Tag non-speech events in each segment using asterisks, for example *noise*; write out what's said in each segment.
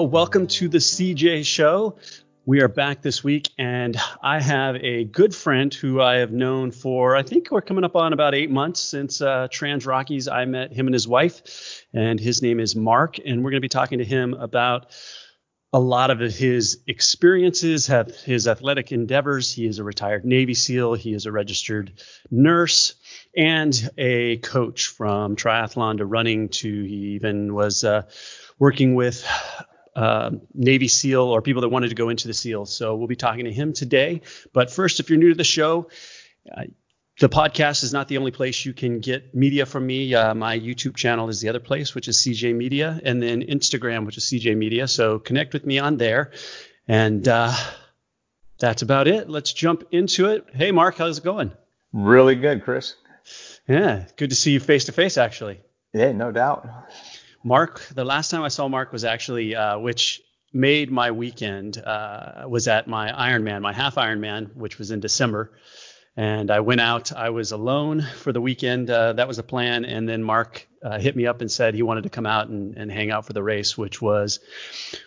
Well, welcome to the CJ Show. We are back this week, and I have a good friend who I have known for, I think we're coming up on about eight months since uh, Transrockies. I met him and his wife, and his name is Mark, and we're going to be talking to him about a lot of his experiences, have his athletic endeavors. He is a retired Navy SEAL. He is a registered nurse and a coach from triathlon to running to he even was uh, working with uh, Navy SEAL or people that wanted to go into the SEALs. So we'll be talking to him today. But first, if you're new to the show, uh, the podcast is not the only place you can get media from me. Uh, my YouTube channel is the other place, which is CJ Media, and then Instagram, which is CJ Media. So connect with me on there. And uh, that's about it. Let's jump into it. Hey, Mark, how's it going? Really good, Chris. Yeah, good to see you face to face, actually. Yeah, no doubt. Mark, the last time I saw Mark was actually, uh, which made my weekend, uh, was at my Ironman, my half Ironman, which was in December and I went out. I was alone for the weekend. Uh, that was the plan. And then Mark uh, hit me up and said he wanted to come out and, and hang out for the race, which was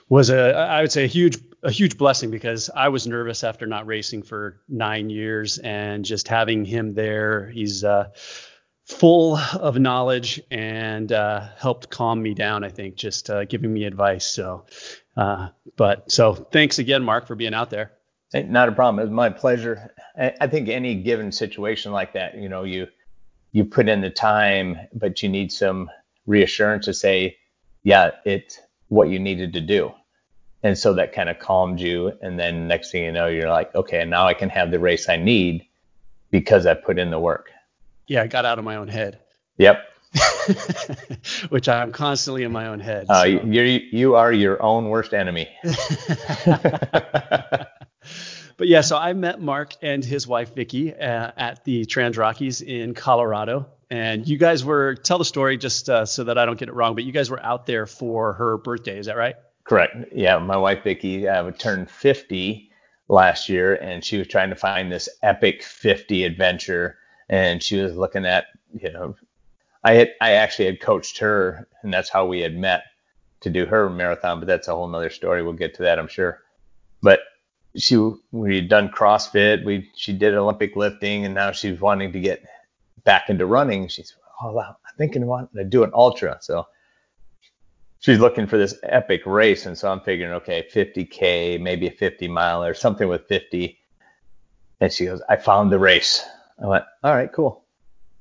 was a I would say a huge a huge blessing because I was nervous after not racing for nine years and just having him there. He's uh, full of knowledge and uh, helped calm me down. I think just uh, giving me advice. So, uh, but so thanks again, Mark, for being out there. Hey, not a problem. It was my pleasure. I think any given situation like that, you know, you you put in the time, but you need some reassurance to say, yeah, it's what you needed to do. And so that kind of calmed you. And then next thing you know, you're like, okay, now I can have the race I need because I put in the work. Yeah, I got out of my own head. Yep. *laughs* Which I'm constantly in my own head. Uh, so. you you are your own worst enemy. *laughs* but yeah, so I met Mark and his wife Vicky uh, at the Transrockies in Colorado, and you guys were tell the story just uh, so that I don't get it wrong. But you guys were out there for her birthday, is that right? Correct. Yeah, my wife Vicky uh, turned 50 last year, and she was trying to find this epic 50 adventure, and she was looking at you know, I had I actually had coached her, and that's how we had met to do her marathon, but that's a whole nother story. We'll get to that, I'm sure. But she we had done CrossFit. We she did Olympic lifting, and now she's wanting to get back into running. She's oh wow, I'm thinking wanting to do an ultra. So she's looking for this epic race, and so I'm figuring okay, 50k, maybe a 50 mile or something with 50. And she goes, I found the race. I went, all right, cool.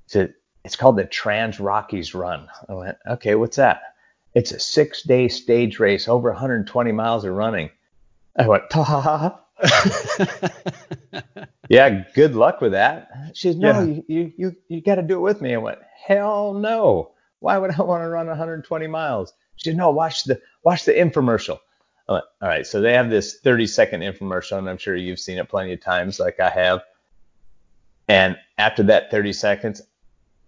Said, it's called the Transrockies Run. I went, okay, what's that? It's a six day stage race, over 120 miles of running. I went, ha ha ha. *laughs* yeah, good luck with that. She says, no, yeah. you, you, you, got to do it with me. I went, hell no. Why would I want to run 120 miles? She said, no, watch the, watch the infomercial. I went, all right. So they have this 30 second infomercial and I'm sure you've seen it plenty of times like I have. And after that 30 seconds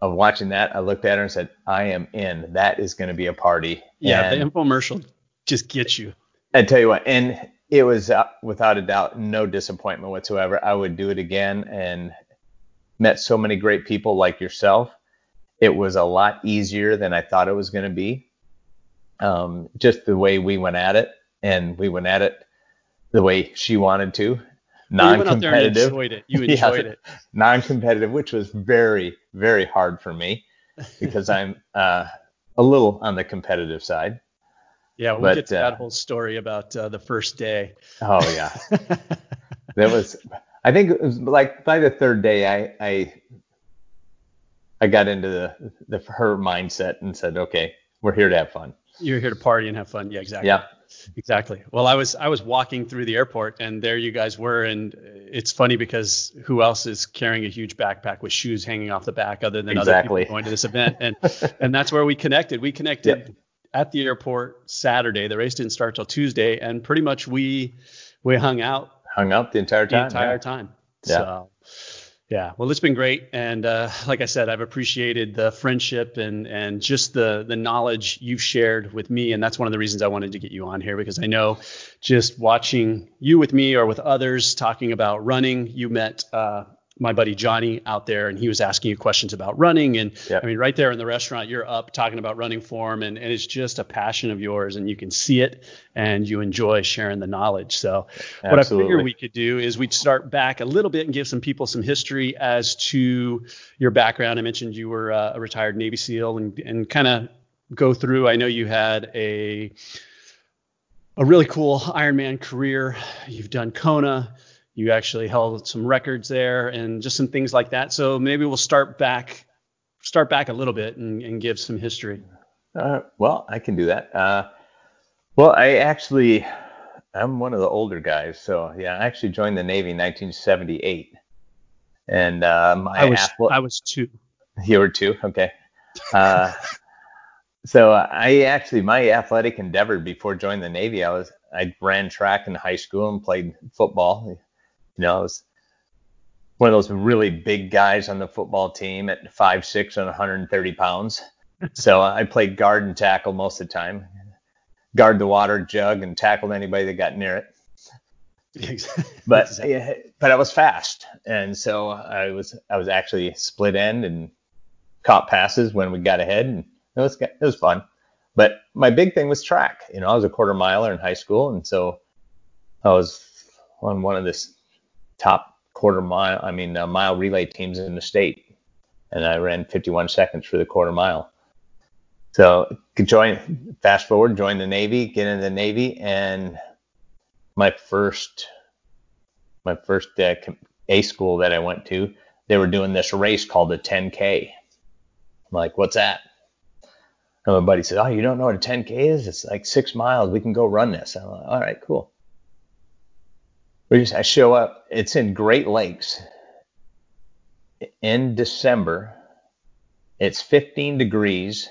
of watching that, I looked at her and said, I am in. That is going to be a party. Yeah. And the infomercial just gets you. I tell you what, and it was uh, without a doubt no disappointment whatsoever. I would do it again and met so many great people like yourself. It was a lot easier than I thought it was going to be. Um, just the way we went at it, and we went at it the way she wanted to, non-competitive. You enjoyed it. You *laughs* enjoyed yeah, it. Non-competitive, which was very, very hard for me because I'm *laughs* uh, a little on the competitive side. Yeah, we'll but, get to uh, that whole story about uh, the first day. Oh yeah, *laughs* that was. I think it was like by the third day, I I, I got into the, the her mindset and said, okay, we're here to have fun. You're here to party and have fun. Yeah, exactly. Yeah. Exactly. Well, I was I was walking through the airport and there you guys were and it's funny because who else is carrying a huge backpack with shoes hanging off the back other than exactly. other people going to this event and and that's where we connected. We connected yep at the airport Saturday. The race didn't start till Tuesday, and pretty much we we hung out. Hung out the entire time. The entire yeah. time. Yeah. So, yeah. Well, it's been great, and uh, like I said, I've appreciated the friendship and and just the the knowledge you've shared with me, and that's one of the reasons I wanted to get you on here because I know just watching you with me or with others talking about running, you met. Uh, my buddy Johnny out there, and he was asking you questions about running. And yep. I mean, right there in the restaurant, you're up talking about running form, and, and it's just a passion of yours, and you can see it, and you enjoy sharing the knowledge. So, Absolutely. what I figure we could do is we'd start back a little bit and give some people some history as to your background. I mentioned you were uh, a retired Navy SEAL, and and kind of go through. I know you had a a really cool Ironman career. You've done Kona you actually held some records there and just some things like that. So maybe we'll start back start back a little bit and, and give some history. Uh, well, I can do that. Uh, well, I actually I'm one of the older guys, so yeah, I actually joined the Navy in 1978, and um, I was athlete, I was two. You were two, okay. Uh, *laughs* so I actually my athletic endeavor before joining the Navy, I was I ran track in high school and played football. You know, I was one of those really big guys on the football team at five six and 130 pounds. *laughs* so I played guard and tackle most of the time. Guard the water jug and tackled anybody that got near it. but *laughs* but I was fast, and so I was I was actually split end and caught passes when we got ahead, and it was it was fun. But my big thing was track. You know, I was a quarter miler in high school, and so I was on one of this top quarter mile, I mean, uh, mile relay teams in the state. And I ran 51 seconds for the quarter mile. So join, fast forward, join the Navy, get into the Navy, and my first, my first uh, A school that I went to, they were doing this race called the 10K. I'm like, what's that? And my buddy said, oh, you don't know what a 10K is? It's like six miles. We can go run this. I'm like, all right, cool. I show up. It's in Great Lakes in December. It's 15 degrees,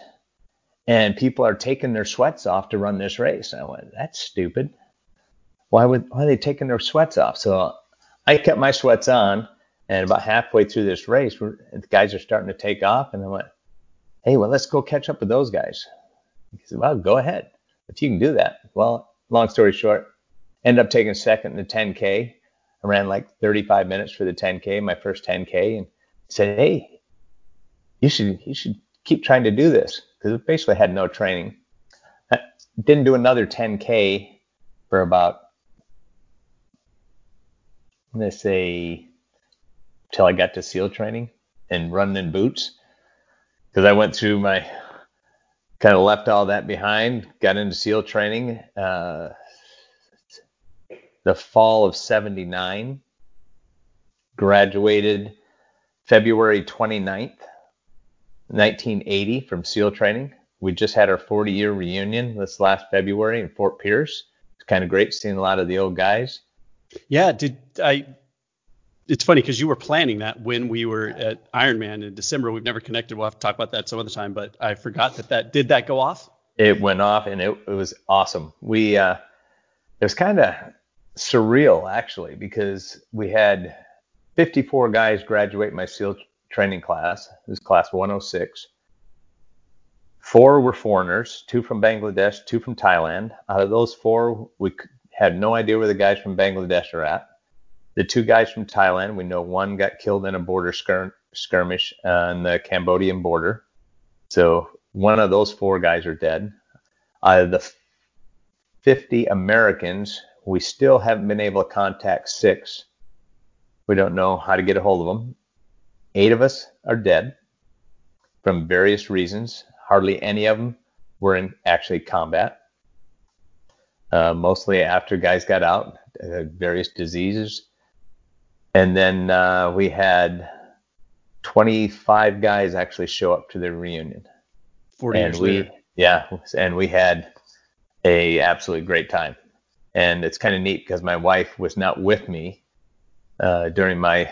and people are taking their sweats off to run this race. I went, that's stupid. Why would why are they taking their sweats off? So I kept my sweats on, and about halfway through this race, the guys are starting to take off, and I went, hey, well, let's go catch up with those guys. He said, well, go ahead if you can do that. Well, long story short, Ended up taking second in the 10K. I ran like 35 minutes for the 10K, my first 10K, and said, "Hey, you should you should keep trying to do this because basically had no training." I didn't do another 10K for about let's say till I got to SEAL training and running in boots because I went through my kind of left all that behind, got into SEAL training. Uh, the fall of 79, graduated February 29th, 1980 from SEAL training. We just had our 40 year reunion this last February in Fort Pierce. It's kind of great seeing a lot of the old guys. Yeah, did I? It's funny because you were planning that when we were at Ironman in December. We've never connected. We'll have to talk about that some other time. But I forgot that that did that go off. It went off and it, it was awesome. We uh, it was kind of surreal actually because we had 54 guys graduate my SEAL training class. It was class 106. Four were foreigners, two from Bangladesh, two from Thailand. Out of those four, we had no idea where the guys from Bangladesh are at. The two guys from Thailand, we know one got killed in a border skir- skirmish on the Cambodian border. So one of those four guys are dead. Out of the 50 Americans we still haven't been able to contact six. We don't know how to get a hold of them. Eight of us are dead from various reasons. Hardly any of them were in actually combat. Uh, mostly after guys got out, uh, various diseases. And then uh, we had 25 guys actually show up to the reunion. 40 and years we, later. Yeah, and we had a absolutely great time. And it's kind of neat because my wife was not with me uh, during my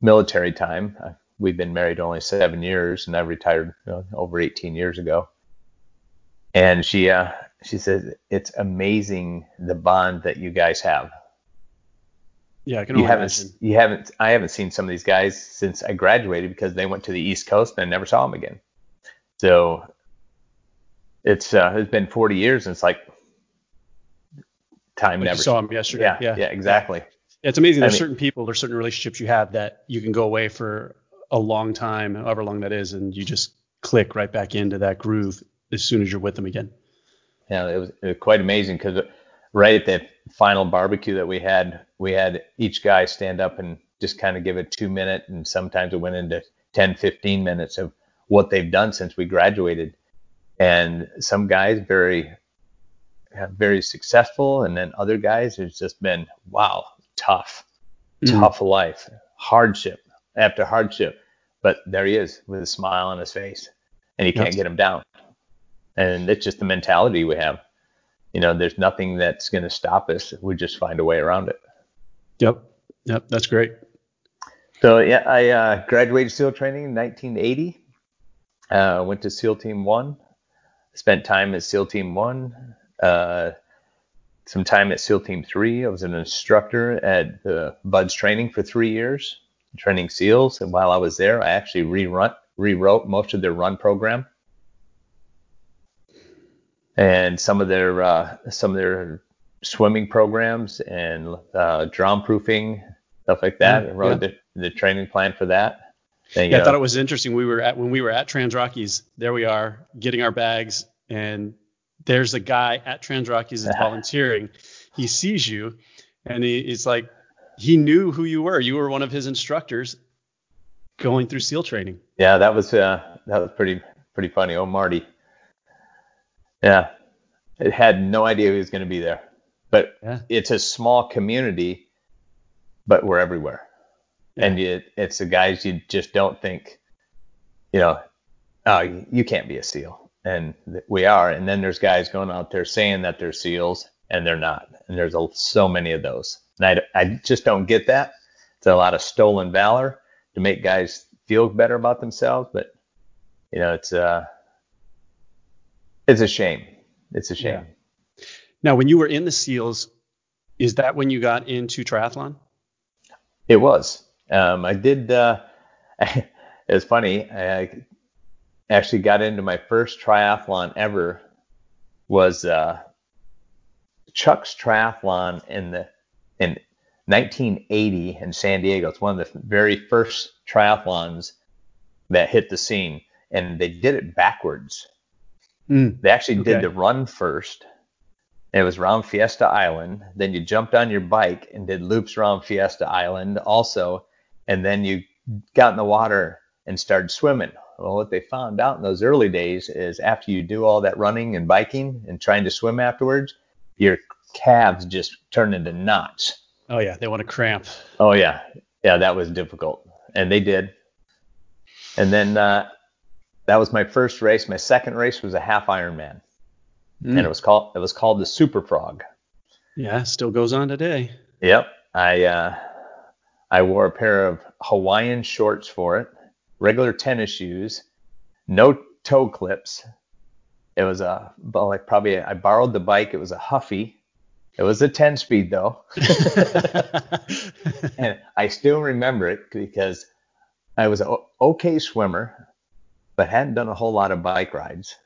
military time. We've been married only seven years, and I retired you know, over 18 years ago. And she uh, she says it's amazing the bond that you guys have. Yeah, I can you haven't, imagine. You haven't. I haven't seen some of these guys since I graduated because they went to the East Coast and I never saw them again. So it's uh, it's been 40 years, and it's like time like never saw him yesterday. Yeah, yeah, yeah, exactly. It's amazing. There's I mean, certain people, there's certain relationships you have that you can go away for a long time, however long that is, and you just click right back into that groove as soon as you're with them again. Yeah, it was, it was quite amazing because right at the final barbecue that we had, we had each guy stand up and just kind of give a two minute, and sometimes it went into 10, 15 minutes of what they've done since we graduated. And some guys very, very successful, and then other guys it's just been wow, tough, mm-hmm. tough life, hardship after hardship. But there he is with a smile on his face, and you can't get him down. And it's just the mentality we have. You know, there's nothing that's going to stop us. We just find a way around it. Yep. Yep. That's great. So yeah, I uh, graduated SEAL training in 1980. Uh, went to SEAL Team One. Spent time at SEAL Team One. Uh, some time at SEAL Team Three. I was an instructor at the BUD/S training for three years, training SEALs. And while I was there, I actually rerun, rewrote most of their run program and some of their uh, some of their swimming programs and uh, drown proofing stuff like that. Yeah, wrote yeah. the, the training plan for that. And, yeah, know, I thought it was interesting. We were at when we were at Transrockies. There we are, getting our bags, and there's a guy at Transrockies that's volunteering. He sees you, and he, it's like he knew who you were. You were one of his instructors going through SEAL training. Yeah, that was uh, that was pretty pretty funny. Oh, Marty. Yeah, it had no idea he was going to be there, but yeah. it's a small community but we're everywhere. Yeah. And you, it's the guys you just don't think, you know, oh, you can't be a SEAL. And we are. And then there's guys going out there saying that they're SEALs and they're not. And there's a, so many of those. And I, I just don't get that. It's a lot of stolen valor to make guys feel better about themselves. But, you know, it's, uh, it's a shame. It's a shame. Yeah. Now, when you were in the SEALs, is that when you got into triathlon? It was. Um, I did. Uh, *laughs* it was funny. I actually got into my first triathlon ever. Was uh, Chuck's triathlon in the in 1980 in San Diego. It's one of the very first triathlons that hit the scene, and they did it backwards. Mm, they actually okay. did the run first, it was around Fiesta Island. Then you jumped on your bike and did loops around Fiesta Island also. And then you got in the water and started swimming. Well, what they found out in those early days is after you do all that running and biking and trying to swim afterwards, your calves just turn into knots. Oh, yeah. They want to cramp. Oh, yeah. Yeah, that was difficult. And they did. And then uh, that was my first race. My second race was a half Ironman mm. and it was called it was called the Super Frog. Yeah, still goes on today. Yep, I uh, I wore a pair of Hawaiian shorts for it, regular tennis shoes, no toe clips. It was a like probably a, I borrowed the bike. It was a Huffy. It was a 10 speed though. *laughs* and I still remember it because I was an okay swimmer, but hadn't done a whole lot of bike rides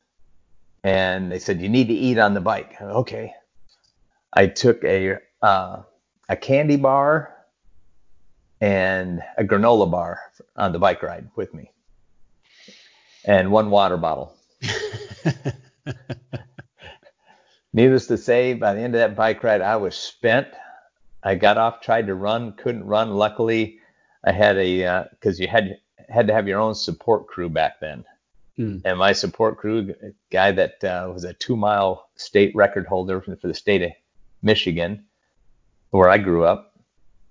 and they said you need to eat on the bike. Okay. I took a uh, a candy bar and a granola bar on the bike ride with me, and one water bottle. *laughs* Needless to say, by the end of that bike ride, I was spent. I got off, tried to run, couldn't run. Luckily, I had a because uh, you had had to have your own support crew back then. Mm. And my support crew, guy that uh, was a two mile state record holder for the state of Michigan, where I grew up,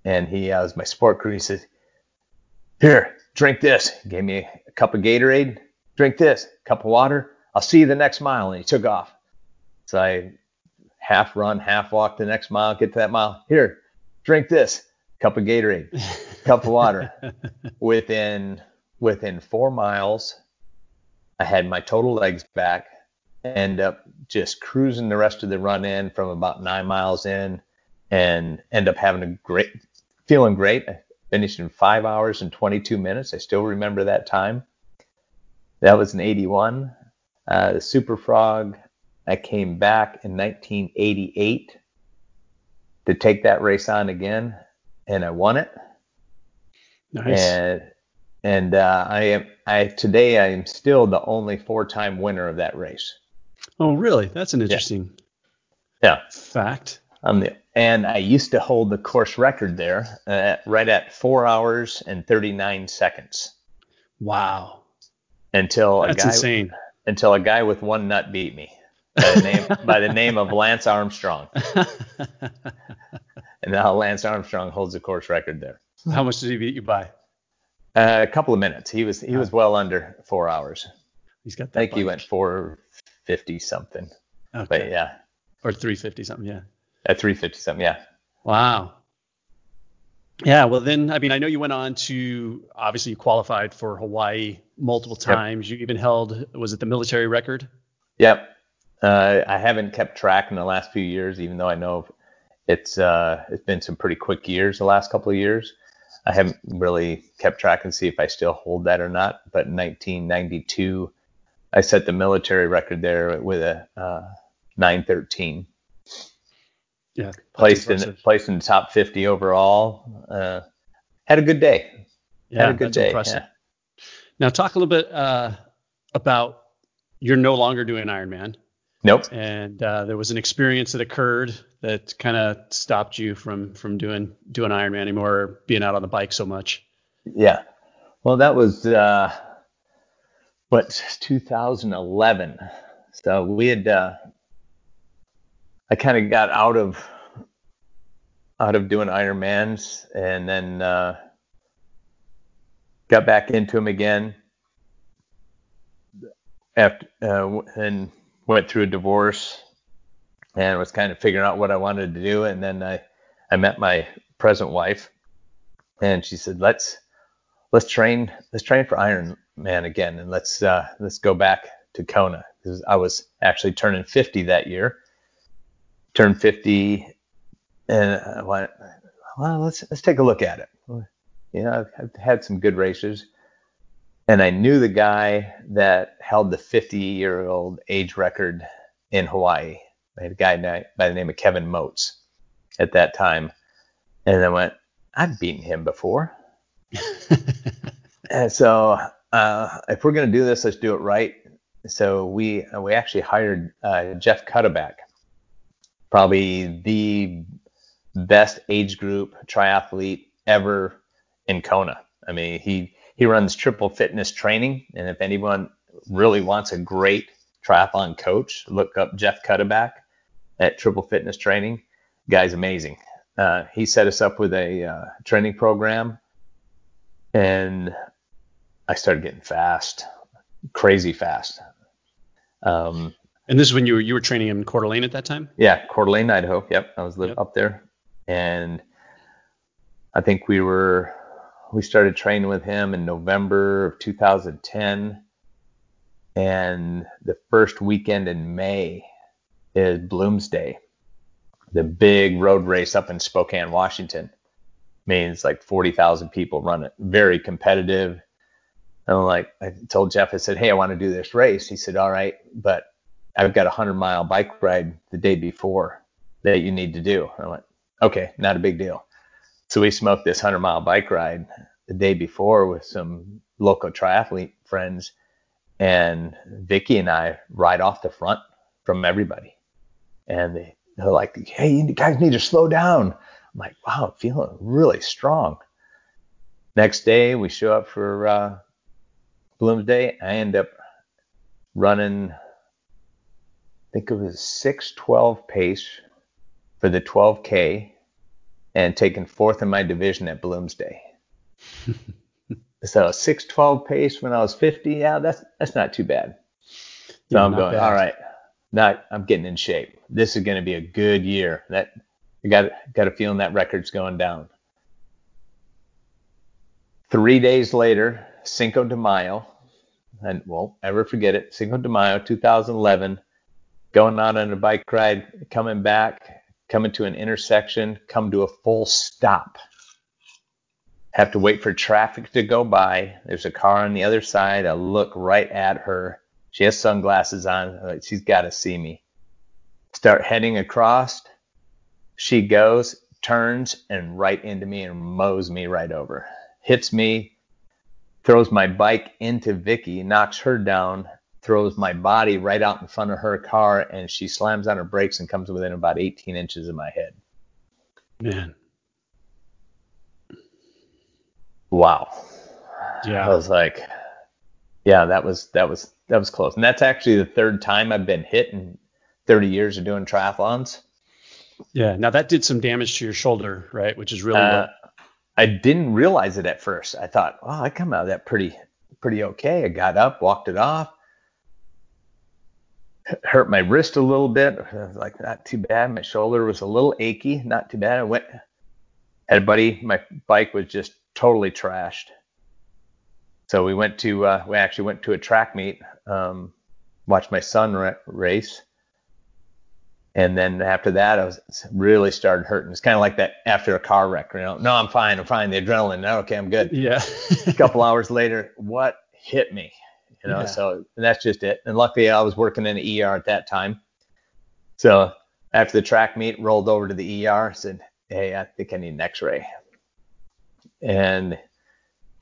and he was my support crew. He says, "Here, drink this." He gave me a cup of Gatorade. Drink this, cup of water. I'll see you the next mile. And he took off. So I half run, half walk the next mile, get to that mile. Here, drink this, cup of Gatorade, cup of water. *laughs* within within four miles I had my total legs back, end up just cruising the rest of the run in from about nine miles in, and end up having a great, feeling great. I finished in five hours and 22 minutes. I still remember that time. That was in 81. Uh, the Super Frog, I came back in 1988 to take that race on again. and I won it. Nice. And and uh, I am I today I am still the only four-time winner of that race. oh, really? That's an interesting Yeah, fact. The and I used to hold the course record there, uh, right at four hours and 39 seconds Wow. until a That's guy insane. until a guy with one nut beat me by the name *laughs* by the name of Lance Armstrong, *laughs* and now Lance Armstrong holds the course record there. How much did he beat you by? Uh, a couple of minutes. He was he was well under four hours. He's got I that. think he bike. went 450 something. Okay. But yeah, Or 350 something. Yeah. At 350 something. Yeah. Wow. Yeah, well then, I mean, I know you went on to obviously you qualified for Hawaii multiple times. You even held was it the military record? Yep. Uh, I haven't kept track in the last few years, even though I know it's uh, it's been some pretty quick years the last couple of years. I haven't really kept track and see if I still hold that or not. But in 1992, I set the military record there with a uh, 913. Yeah. Placed in placed in the top 50 overall. Uh, had a good day. Yeah, had a good day. yeah. Now talk a little bit uh, about you're no longer doing Ironman, Nope. and uh, there was an experience that occurred that kind of stopped you from from doing doing Ironman anymore, or being out on the bike so much. Yeah. Well, that was uh, what 2011. So we had uh, I kind of got out of out of doing Ironmans and then uh, got back into them again. After uh, and went through a divorce and was kind of figuring out what I wanted to do. And then I I met my present wife and she said let's let's train let's train for Ironman again and let's uh, let's go back to Kona. Because I was actually turning 50 that year turned 50 and I went well let's let's take a look at it. You know I've, I've had some good races and I knew the guy that held the 50 year old age record in Hawaii. I had a guy by the name of Kevin Moats at that time and I went I've beaten him before. *laughs* And so uh, if we're going to do this, let's do it right. So we uh, we actually hired uh, Jeff Cuddeback, probably the best age group triathlete ever in Kona. I mean, he he runs triple fitness training, and if anyone really wants a great triathlon coach, look up Jeff Cuddeback at Triple Fitness Training. Guy's amazing. Uh, he set us up with a uh, training program, and I started getting fast, crazy fast. Um, And this is when you were you were training in Coeur d'Alene at that time. yeah, Coeur d'Alene, Idaho. Yep, I was living Yep. up there, and I think we were we started training with him in November of 2010, and the first weekend in May is Bloomsday, the big road race up in Spokane, Washington. Means like 40,000 people run it. Very competitive. And like, I told Jeff, I said, hey, I want to do this race. He said, all right, but I've got a 100 mile bike ride the day before that you need to do. I went, okay, not a big deal. So we smoked this 100 mile bike ride the day before with some local triathlete friends. And Vicky and I ride off the front from everybody. And they, they're like, hey, you guys need to slow down. I'm like, wow, I'm feeling really strong. Next day, we show up for uh, Bloomsday. I end up running, think it was 612 pace for the 12K and taking fourth in my division at Bloomsday. *laughs* so 612 pace when I was 50, yeah, that's that's not too bad. So Yeah, I'm going, bad. all right, not I'm getting in shape. This is going to be a good year. That I got got a feeling that record's going down. Three days later, Cinco de Mayo, and won't ever forget it. Cinco de Mayo, 2011, going out on a bike ride, coming back, coming to an intersection, come to a full stop. Have to wait for traffic to go by. There's a car on the other side. I look right at her. She has sunglasses on. Like, She's got to see me. Start heading across. She goes, turns and right into me and mows me right over. Hits me, throws my bike into Vicky, knocks her down, throws my body right out in front of her car, and she slams on her brakes and comes within about 18 inches of my head. Man. Wow. Yeah. I was like, yeah, that was that was that was close. And that's actually the third time I've been hit in 30 years of doing triathlons. Yeah. Now that did some damage to your shoulder, right? Which is really uh, I didn't realize it at first. I thought, oh, I come out of that pretty pretty okay. I got up, walked it off. Hurt my wrist a little bit. like not too bad. My shoulder was a little achy, not too bad. I went had a buddy, my bike was just totally trashed. So we went to uh, we actually went to a track meet, um, watched my son ra- race, and then after that I was really started hurting. It's kind of like that after a car wreck, you know. No, I'm fine, I'm fine. The adrenaline, no, okay, I'm good. Yeah. a couple *laughs* hours later, what hit me? You know, yeah. so that's just it. And luckily I was working in the ER at that time. So after the track meet, rolled over to the ER, said, Hey, I think I need an X-ray. And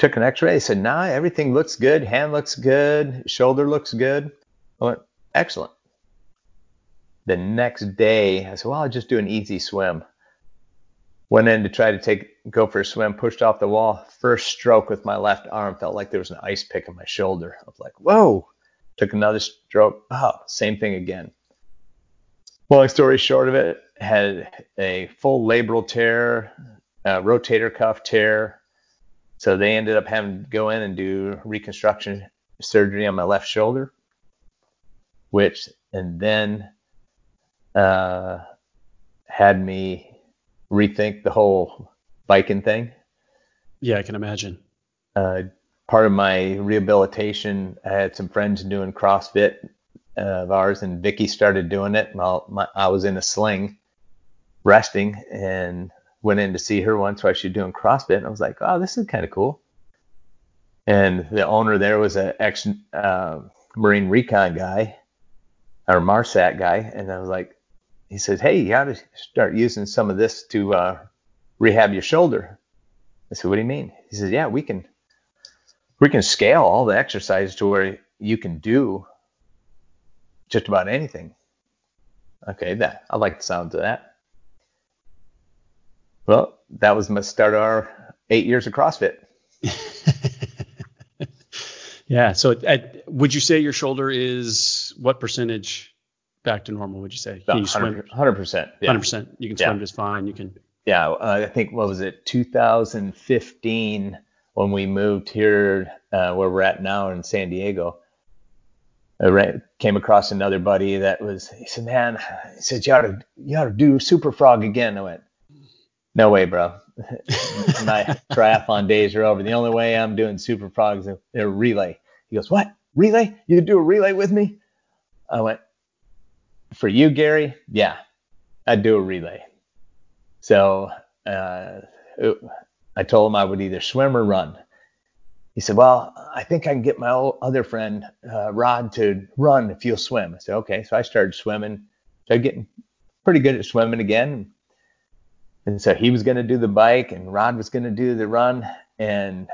took an x-ray. Said, nah, everything looks good. Hand looks good. Shoulder looks good. I went, excellent. The next day, I said, well, I'll just do an easy swim. Went in to try to take go for a swim, pushed off the wall. First stroke with my left arm felt like there was an ice pick in my shoulder. I was like, whoa. Took another stroke. Oh, same thing again. Long story short of it, had a full labral tear, rotator cuff tear, so they ended up having to go in and do reconstruction surgery on my left shoulder, which and then uh, had me rethink the whole biking thing. Yeah, I can imagine. Uh, part of my rehabilitation, I had some friends doing CrossFit uh, of ours, and Vicky started doing it. While my, I was in a sling, resting, and went in to see her once while she was doing CrossFit, and I was like, "Oh, this is kind of cool." And the owner there was an ex uh, Marine Recon guy or MARSOC guy, and I was like, he says, "Hey, you got to start using some of this to uh, rehab your shoulder." I said, "What do you mean?" He says, "Yeah, we can we can scale all the exercise to where you can do just about anything." Okay, that I like the sound of that. Well, that was my start of our eight years of CrossFit. *laughs* yeah. So, at, would you say your shoulder is what percentage back to normal? Would you say? Can you swim? Hundred percent. Hundred percent. You can swim yeah. just fine. You can. Yeah. Uh, I think what was it? 2015 when we moved here, uh, where we're at now in San Diego. I came across another buddy that was. He said, "Man," he said, "You ought to, you ought to do Super Frog again." I went, no way, bro. *laughs* My triathlon days are over. The only way I'm doing super frogs is a relay. He goes, What? Relay? You do a relay with me? I went, For you, Gary? Yeah, I'd do a relay. So uh, I told him I would either swim or run. He said, Well, I think I can get my other friend, uh, Rod, to run if you'll swim. I said, Okay. So I started swimming. Started getting pretty good at swimming again. And so he was going to do the bike and Rod was going to do the run. And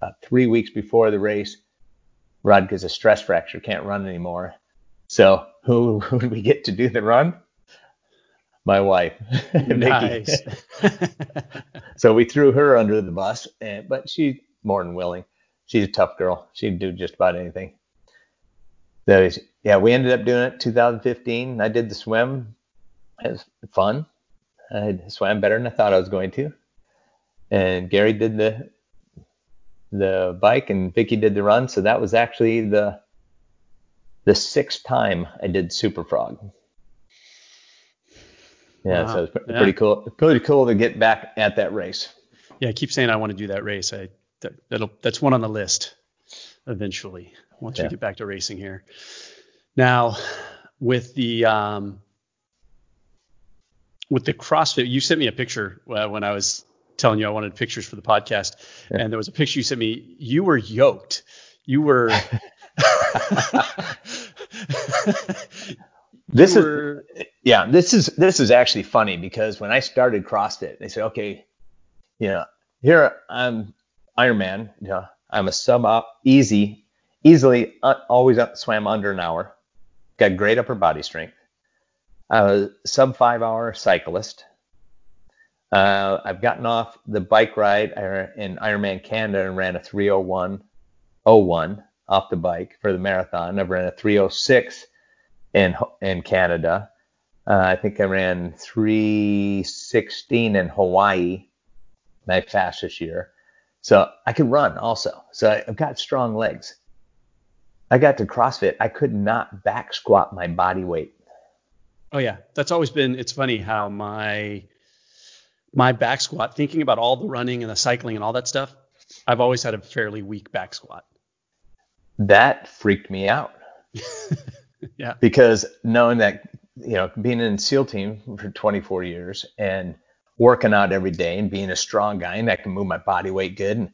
about three weeks before the race, Rod gets a stress fracture, can't run anymore. So who, *laughs* would we get to do the run? My wife, *laughs* nice. *laughs* so we threw her under the bus, and, but she's more than willing. She's a tough girl. She'd do just about anything. So yeah, we ended up doing it 2015. I did the swim. It was fun. I swam better than I thought I was going to. And Gary did the the bike and Vicky did the run. So that was actually the the sixth time I did Super Frog. Yeah, wow. so it's yeah. pretty cool. Pretty cool to get back at that race. Yeah, I keep saying I want to do that race. I that, that'll that's one on the list eventually once yeah. we get back to racing here. Now, with the um, with the CrossFit, you sent me a picture uh, when I was telling you I wanted pictures for the podcast, yeah. and there was a picture you sent me. You were yoked. You were. *laughs* *laughs* *laughs* this were, is Yeah, this is this is actually funny because when I started CrossFit, they said, okay, you know, here I'm Ironman, you know, I'm a sub up, easy, easily, uh, always up, swam under an hour, got great upper body strength. I was sub five hour cyclist. Uh, I've gotten off the bike ride in Ironman Canada and ran a 301.01 off the bike for the marathon. I ran a 306 in in Canada. Uh, I think I ran 316 in Hawaii, my fastest year. So I can run also. So I've got strong legs. I got to CrossFit. I could not back squat my body weight. Oh yeah, that's always been. It's funny how my my back squat, thinking about all the running and the cycling and all that stuff, I've always had a fairly weak back squat. That freaked me out. *laughs* yeah. Because knowing that, you know, being in SEAL team for 24 years and working out every day and being a strong guy and I can move my body weight good. And,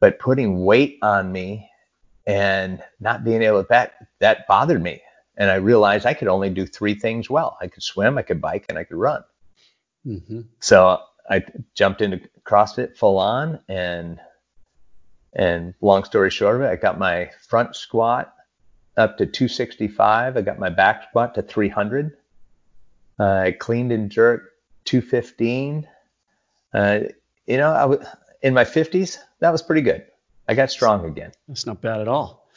but putting weight on me and not being able to back, that bothered me. And I realized I could only do three things well. I could swim, I could bike, and I could run. Mm-hmm. So I jumped into CrossFit full on and and long story short of it, I got my front squat up to 265. I got my back squat to 300. Uh, I cleaned and jerked 215. Uh, you know, I was in my 50s. That was pretty good. I got strong again. That's not bad at all.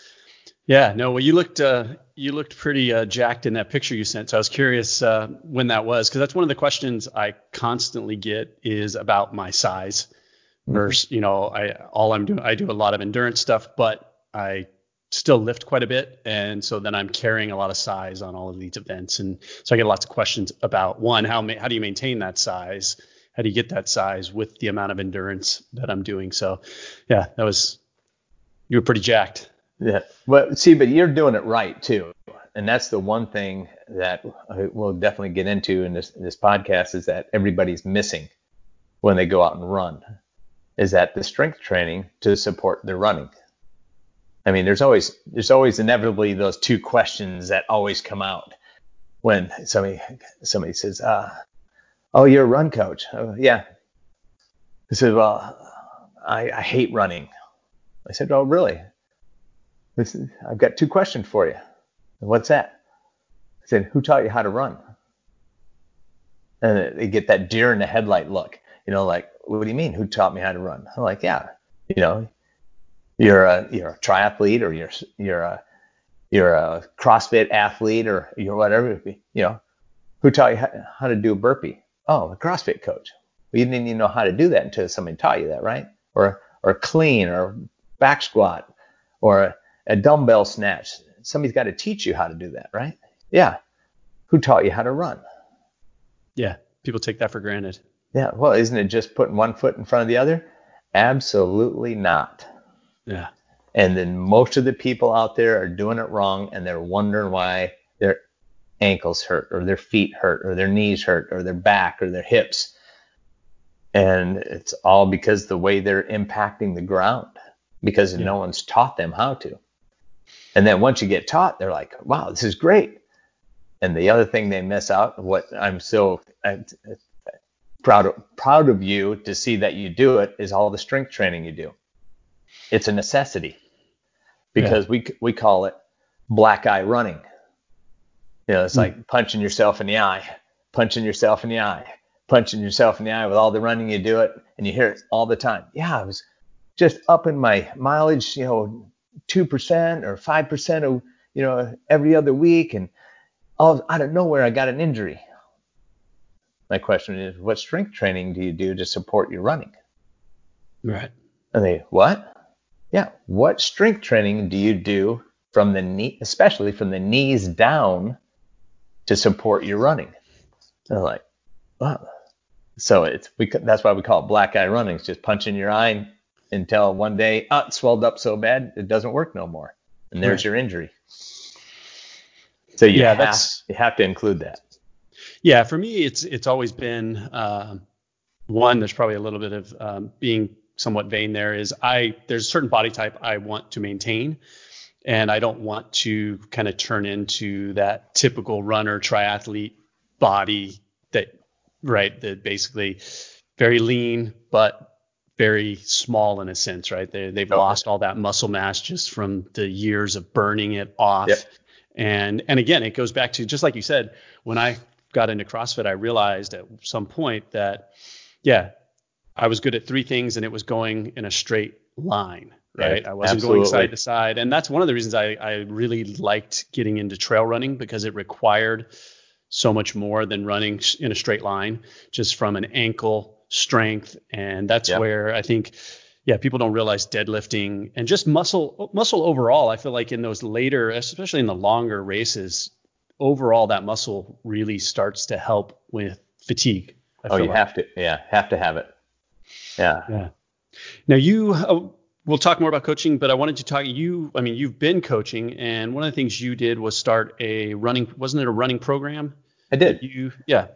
Yeah, no. Well, you looked uh, you looked pretty uh, jacked in that picture you sent. So I was curious uh, when that was because that's one of the questions I constantly get is about my size. Mm-hmm. Versus, you know, I all I'm doing I do a lot of endurance stuff, but I still lift quite a bit, and so then I'm carrying a lot of size on all of these events, and so I get lots of questions about one how how do you maintain that size? How do you get that size with the amount of endurance that I'm doing? So, yeah, that was you were pretty jacked. Yeah. Well, see, but you're doing it right too, and that's the one thing that we'll definitely get into in this this podcast is that everybody's missing when they go out and run, is that the strength training to support their running. I mean, there's always there's always inevitably those two questions that always come out when somebody somebody says, uh, "Oh, you're a run coach." Oh, yeah. I said, "Well, I, I hate running." I said, "Oh, really?" This is, I've got two questions for you. What's that? I said, who taught you how to run? And they get that deer in the headlight look, you know, like, what do you mean? Who taught me how to run? I'm like, yeah, you know, you're a you're a triathlete or you're you're a you're a CrossFit athlete or you're whatever, you know, who taught you how, to do a burpee? Oh, a CrossFit coach. Well, you didn't even know how to do that until somebody taught you that, right? Or or clean or back squat or a dumbbell snatch. Somebody's got to teach you how to do that, right? Yeah. Who taught you how to run? Yeah. People take that for granted. Yeah. Well, isn't it just putting one foot in front of the other? Absolutely not. Yeah. And then most of the people out there are doing it wrong and they're wondering why their ankles hurt or their feet hurt or their knees hurt or their back or their hips. And it's all because the way they're impacting the ground because yeah. no one's taught them how to. And then once you get taught, they're like, wow, this is great. And the other thing they miss out, what I'm so I'm proud of, proud of you to see that you do it, is all the strength training you do. It's a necessity because yeah. we we call it black eye running. You know, it's mm. like punching yourself in the eye, punching yourself in the eye, punching yourself in the eye with all the running you do it, and you hear it all the time. Yeah, I was just upping my mileage, you know, two percent or five percent of you know every other week, and all out of nowhere I got an injury. My question is, what strength training do you do to support your running? Right. And they what? Yeah, what strength training do you do from the knee, especially from the knees down, to support your running? And they're like, wow. So it's we, that's why we call it black eye running. It's just punching your eye until one day, oh, it swelled up so bad it doesn't work no more, and there's right. your injury. So you yeah, have, that's you have to include that. Yeah, for me, it's it's always been uh, one. There's probably a little bit of um, being somewhat vain. There is I there's a certain body type I want to maintain, and I don't want to kind of turn into that typical runner triathlete body that right that basically very lean but very small in a sense, right? They they've lost all that muscle mass just from the years of burning it off. Yep. And and again, it goes back to just like you said, when I got into CrossFit, I realized at some point that yeah, I was good at three things and it was going in a straight line right? I wasn't Absolutely. going side to side. And that's one of the reasons I, I really liked getting into trail running because it required so much more than running in a straight line, just from an ankle strength. And that's yep. where I think, yeah, people don't realize deadlifting and just muscle muscle overall. I feel like in those later, especially in the longer races, overall that muscle really starts to help with fatigue. oh, you like. have to, yeah, have to have it. Yeah. Yeah. Now you, uh, we'll talk more about coaching, but I wanted to talk you. I mean, you've been coaching, and one of the things you did was start a running. Wasn't it a running program? I did. You, yeah.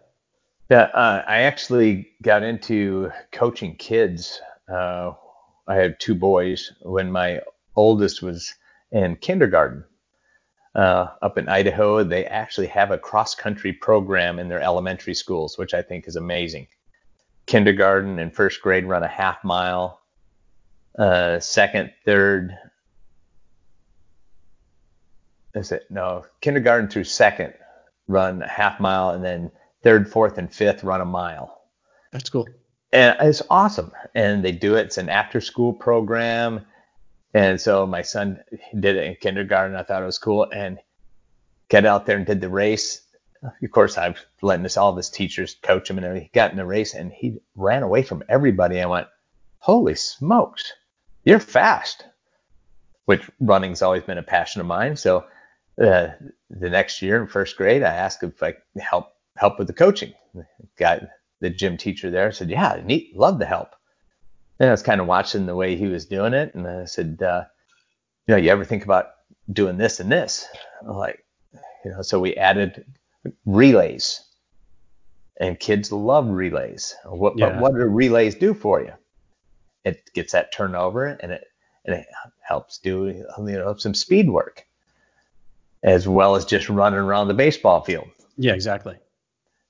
Yeah, uh, I actually got into coaching kids. Uh, I had two boys when my oldest was in kindergarten. Uh, up in Idaho, they actually have a cross country program in their elementary schools, which I think is amazing. Kindergarten and first grade run a half mile uh, second, third. Is it no kindergarten through second run a half mile, and then third, fourth, and fifth run a mile. That's cool. And it's awesome. And they do it. It's an after-school program. And so my son did it in kindergarten. I thought it was cool, and got out there and did the race. Of course, I've letting this all of his teachers coach him and everything. He got in the race and he ran away from everybody. I went, holy smokes! you're fast, which running's always been a passion of mine. So uh, the next year in first grade, I asked if I could help help with the coaching. Got the gym teacher there said, "Yeah, neat, love the help." And I was kind of watching the way he was doing it, and I said, uh, "You know, you ever think about doing this and this?" I'm like, you know, so we added relays, and kids love relays. What, yeah. what do relays do for you? it gets that turnover and it and it helps do you know some speed work as well as just running around the baseball field. Yeah, exactly.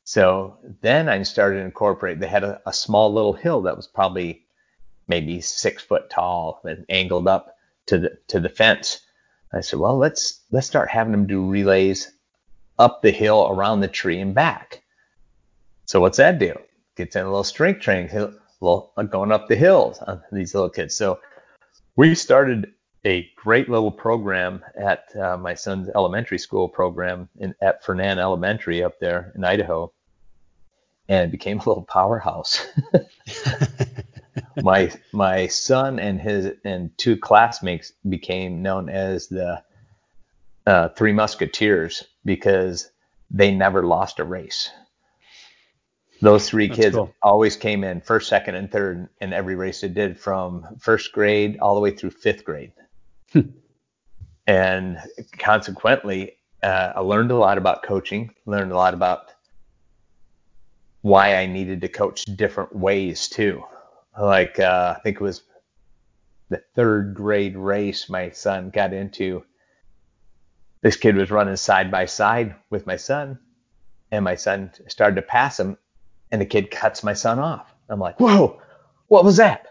So then I started to incorporate. They had a, a small little hill that was probably maybe six foot tall and angled up to the to the fence. I said, well, let's let's start having them do relays up the hill around the tree and back. So what's that do? Gets in a little strength training little, going up the hills on these little kids. So we started a great little program at uh, my son's elementary school program in, at Fernan Elementary up there in Idaho, and it became a little powerhouse. *laughs* *laughs* my my son and his and two classmates became known as the uh, Three Musketeers because they never lost a race. Those three That's kids cool. always came in first, second, and third in every race they did from first grade all the way through fifth grade. Hmm. and consequently, uh, I learned a lot about coaching, learned a lot about why I needed to coach different ways too. Like, uh, I think it was the third grade race my son got into. This kid was running side by side with my son, and my son started to pass him, and the kid cuts my son off. I'm like, whoa, what was that?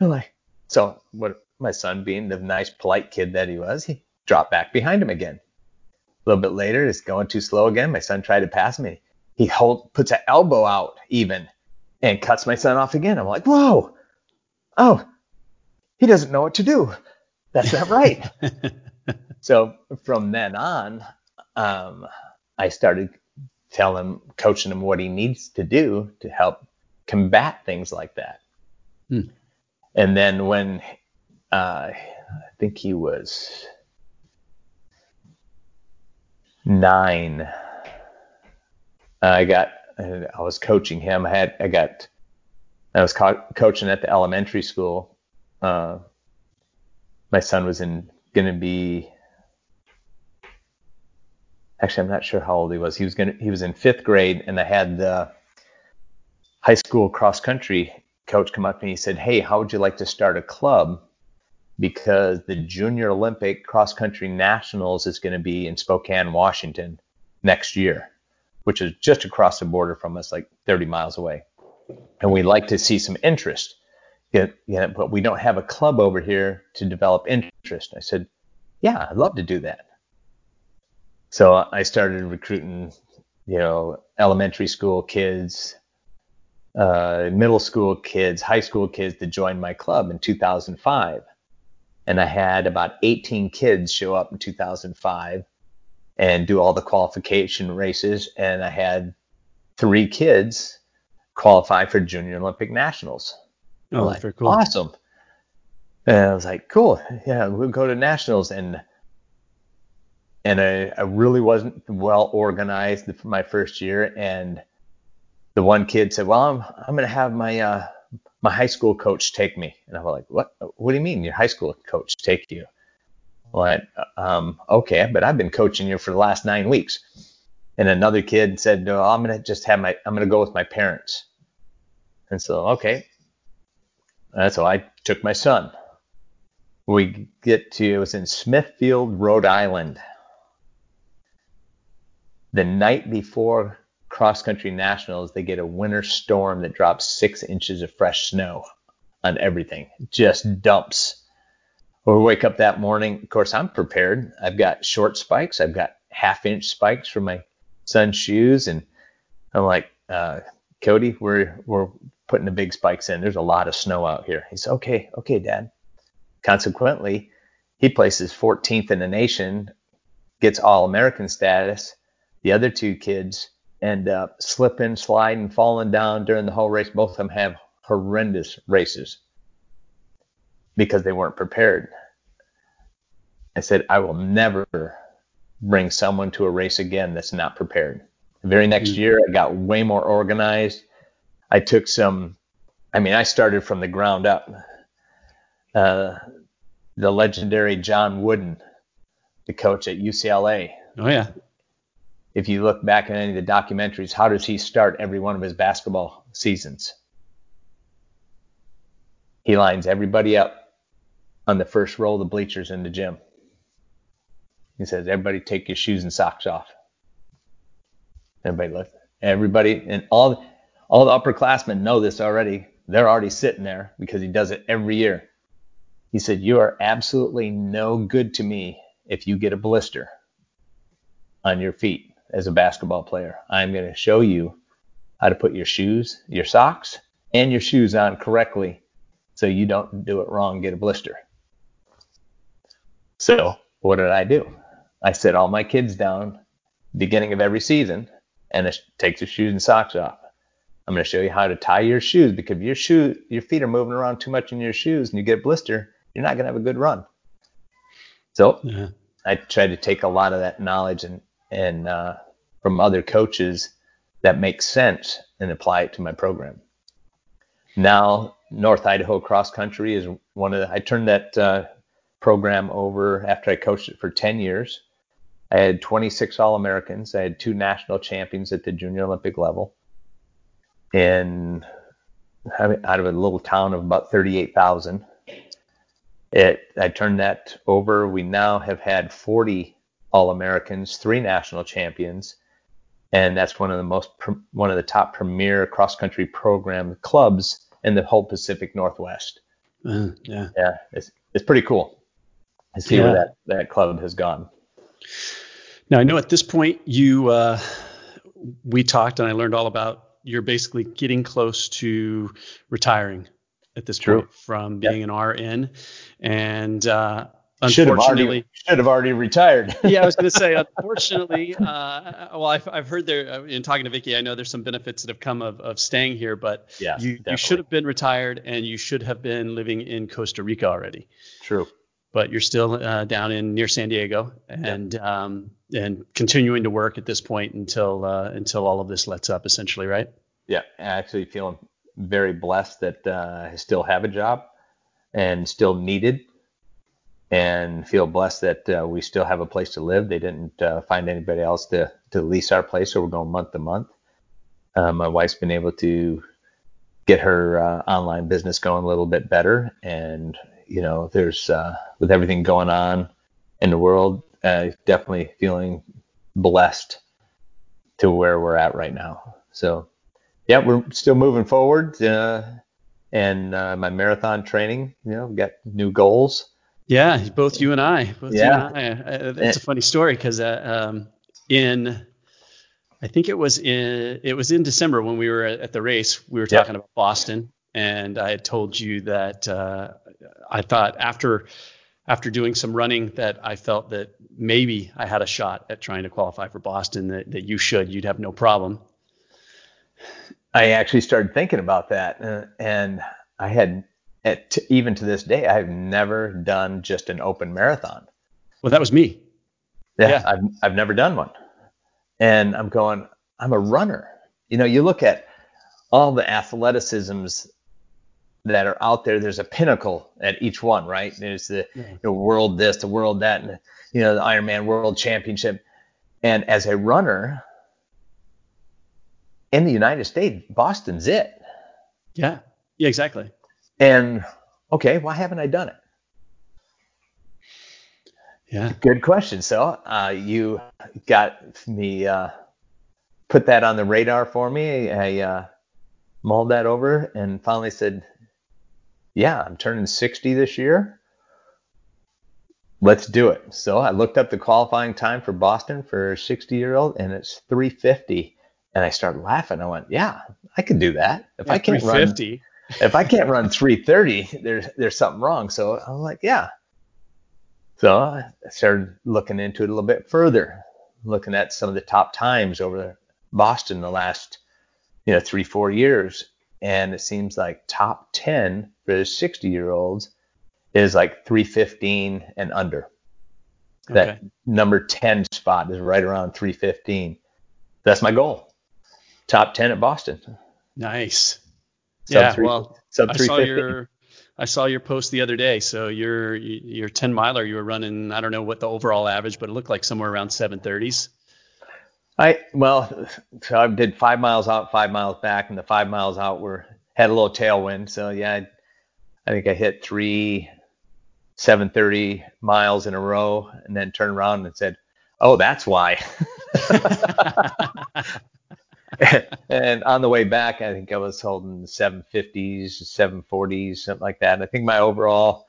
I'm like, so what? My son, being the nice, polite kid that he was, he dropped back behind him again. A little bit later, it's going too slow again. My son tried to pass me. He hold, puts an elbow out even and cuts my son off again. I'm like, whoa, oh, he doesn't know what to do. That's not right. *laughs* so from then on, um, I started telling him, coaching him what he needs to do to help combat things like that. Hmm. And then when uh, I think he was nine, I got I was coaching him. I had I got I was co- coaching at the elementary school. Uh, my son was in going to be actually, I'm not sure how old he was. He was gonna he was in fifth grade, and I had the high school cross country coach come up to me. He said, "Hey, how would you like to start a club?" Because the Junior Olympic Cross Country Nationals is going to be in Spokane, Washington next year. Which is just across the border from us, like 30 miles away. And we'd like to see some interest. But we don't have a club over here to develop interest. I said, yeah, I'd love to do that. So I started recruiting, you know, elementary school kids, uh, middle school kids, high school kids to join my club in 2005. And I had about 18 kids show up in 2005 and do all the qualification races. And I had three kids qualify for Junior Olympic Nationals. Oh, like, cool. Awesome. And I was like, cool. Yeah, we'll go to nationals. And and I, I really wasn't well organized for my first year. And the one kid said, "Well, I'm I'm gonna have my uh, my high school coach take me." And I was like, "What? What do you mean your high school coach take you?" Well, um, okay, but I've been coaching you for the last nine weeks. And another kid said, "No, I'm gonna just have my I'm gonna go with my parents." And so, okay. And so I took my son. We get to it was in Smithfield, Rhode Island. The night before cross country nationals, they get a winter storm that drops six inches of fresh snow on everything. Just dumps. We wake up that morning. Of course, I'm prepared. I've got short spikes. I've got half inch spikes for my son's shoes, and I'm like, uh, Cody, we're we're putting the big spikes in. There's a lot of snow out here. He's okay, okay, Dad. Consequently, he places 14th in the nation, gets All American status. The other two kids end up slipping, sliding, falling down during the whole race. Both of them have horrendous races because they weren't prepared. I said, I will never bring someone to a race again that's not prepared. The very next mm-hmm. year, I got way more organized. I took some, I mean, I started from the ground up. Uh, the legendary John Wooden, the coach at UCLA. Oh, yeah if you look back at any of the documentaries, how does he start every one of his basketball seasons? He lines everybody up on the first row of the bleachers in the gym. He says, "Everybody, take your shoes and socks off." Everybody look. Everybody and all all the upperclassmen know this already. They're already sitting there because he does it every year. He said, "You are absolutely no good to me if you get a blister on your feet as a basketball player. I'm going to show you how to put your shoes, your socks, and your shoes on correctly so you don't do it wrong, get a blister. So, what did I do? I set all my kids down beginning of every season and I take the shoes and socks off. I'm going to show you how to tie your shoes because your shoe, your feet are moving around too much in your shoes and you get a blister, you're not going to have a good run. So yeah. I tried to take a lot of that knowledge and and uh, from other coaches that makes sense and apply it to my program. Now, North Idaho Cross Country is one of the, I turned that uh, program over after I coached it for 10 years. I had 26 All Americans. I had two national champions at the junior Olympic level. And out of a little town of about 38,000. It, I turned that over. We now have had 40 all Americans, three national champions, and that's one of the most one of the top premier cross country program clubs in the whole Pacific Northwest. Uh, yeah, yeah, it's it's pretty cool to see yeah. where that that club has gone. Now I know at this point you uh, we talked and I learned all about you're basically getting close to retiring at this True. point from being yep. an RN, and uh, should have already *laughs* should have already retired. *laughs* yeah, I was going to say, unfortunately, uh, well, I've, I've heard there uh, in talking to Vicky, I know there's some benefits that have come of, of staying here, but yeah, you, you should have been retired and you should have been living in Costa Rica already. True. But you're still uh, down in near San Diego and yeah. um, and continuing to work at this point until uh, until all of this lets up, essentially, right? Yeah, I actually feeling very blessed that uh, I still have a job and still needed and feel blessed that uh, we still have a place to live. They didn't uh, find anybody else to, to lease our place, so we're going month to month. Uh, my wife's been able to get her uh, online business going a little bit better, and you know, there's uh, with everything going on in the world, uh, definitely feeling blessed to where we're at right now. So, yeah, we're still moving forward. Uh, and uh, my marathon training, you know, got new goals. Yeah, both you and I. Both yeah. you and I. Uh, it's a funny story because uh, um, in I think it was in it was in December when we were at the race. We were talking yep. about Boston, and I had told you that uh, I thought after after doing some running that I felt that maybe I had a shot at trying to qualify for Boston. That that you should, you'd have no problem. I actually started thinking about that, uh, and I had at, even to this day I've never done just an open marathon. Well, that was me. Yeah, yeah. I've I've never done one and I'm going, I'm a runner. You know, you look at all the athleticisms that are out there. There's a pinnacle at each one, right? There's the yeah. you know, world this, the world that, and you know the Ironman World Championship. And as a runner in the United States, Boston's it. Yeah. Yeah. Exactly. And okay, why haven't I done it? Yeah. Good question. So uh, you got me uh, put that on the radar for me. I uh, mulled that over and finally said, "Yeah, I'm turning 60 this year. Let's do it." So I looked up the qualifying time for Boston for a 60 year old, and it's 350. And I started laughing. I went, "Yeah, I could do that. If yeah, I can't run, if I can't run 330, there's there's something wrong." So I'm like, "Yeah." So I started looking into it a little bit further, looking at some of the top times over Boston the last, you know, three, four years. And it seems like top 10 for the 60 year olds is like 315 and under. Okay. That number 10 spot is right around 315. That's my goal. Top 10 at Boston. Nice. Sub yeah, well, sub I saw your I saw your post the other day. So your your 10 miler, you were running. I don't know what the overall average, but it looked like somewhere around 730s. I well, so I did five miles out, five miles back, and the five miles out were had a little tailwind. So yeah, I, I think I hit three 730 miles in a row, and then turned around and said, "Oh, that's why." *laughs* and on the way back, I think I was holding 750s, 740s, something like that. And I think my overall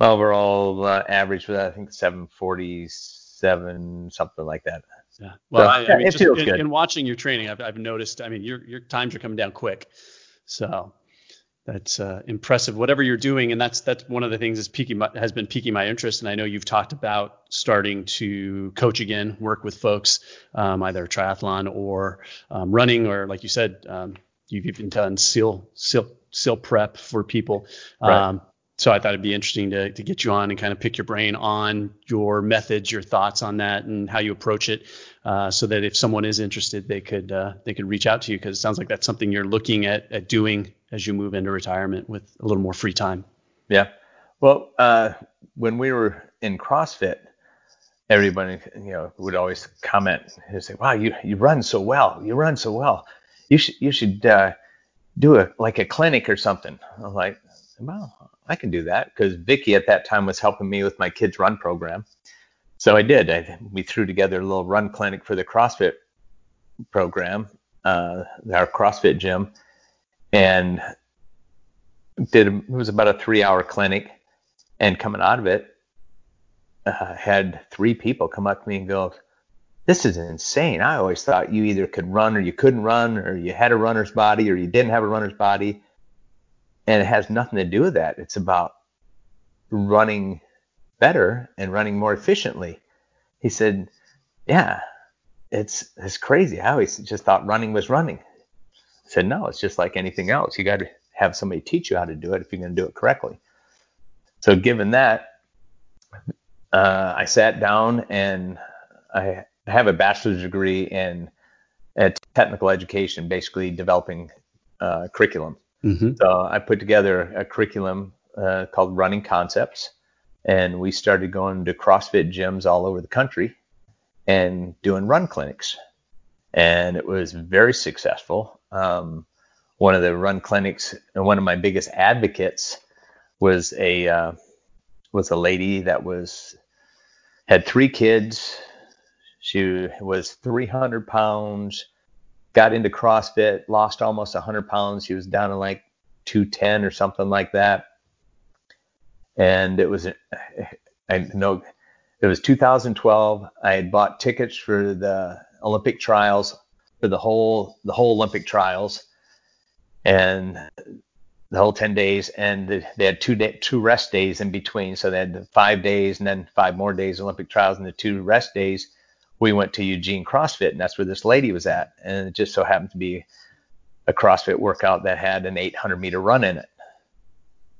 my overall uh, average was I think 747, something like that. Yeah. Well, so, I, I mean, it feels in, good. in watching your training, I've, I've noticed. I mean, your your times are coming down quick. So that's uh, impressive. Whatever you're doing, and that's that's one of the things that's piquing my, has been piquing my interest. And I know you've talked about starting to coach again, work with folks, um, either triathlon or um, running, or like you said, um, you've even done SEAL SEAL SEAL prep for people. Right. So I thought it'd be interesting to, to get you on and kind of pick your brain on your methods, your thoughts on that, and how you approach it, uh, so that if someone is interested, they could uh, they could reach out to you because it sounds like that's something you're looking at at doing as you move into retirement with a little more free time. Yeah. Well, uh, when we were in CrossFit, everybody you know would always comment and say, "Wow, you you run so well. You run so well. You should you should uh, do a like a clinic or something." I'm like, "Well." I can do that because Vicky at that time was helping me with my kids run program. So I did. I, we threw together a little run clinic for the CrossFit program, uh, our CrossFit gym, and did it was about a three hour clinic. And coming out of it, uh, had three people come up to me and go, "This is insane. I always thought you either could run or you couldn't run, or you had a runner's body or you didn't have a runner's body." And it has nothing to do with that. It's about running better and running more efficiently. He said, Yeah, it's it's crazy. I always just thought running was running. I said, No, it's just like anything else. You got to have somebody teach you how to do it if you're going to do it correctly. So, given that, uh, I sat down and I have a bachelor's degree in technical education, basically developing uh, curriculum. Mm-hmm. So I put together a curriculum uh, called Running Concepts, and we started going to CrossFit gyms all over the country and doing run clinics. And it was very successful. Um, one of the run clinics, and one of my biggest advocates was a uh, was a lady that was had three kids. She was 300 pounds, got into CrossFit, lost almost 100 pounds. She was down to like 210 or something like that. And it was, I know, it was 2012. I had bought tickets for the Olympic trials for the whole the whole Olympic trials, and the whole 10 days, and they had two day, two rest days in between. So they had five days and then five more days Olympic trials, and the two rest days we went to Eugene CrossFit, and that's where this lady was at, and it just so happened to be a CrossFit workout that had an 800 meter run in it.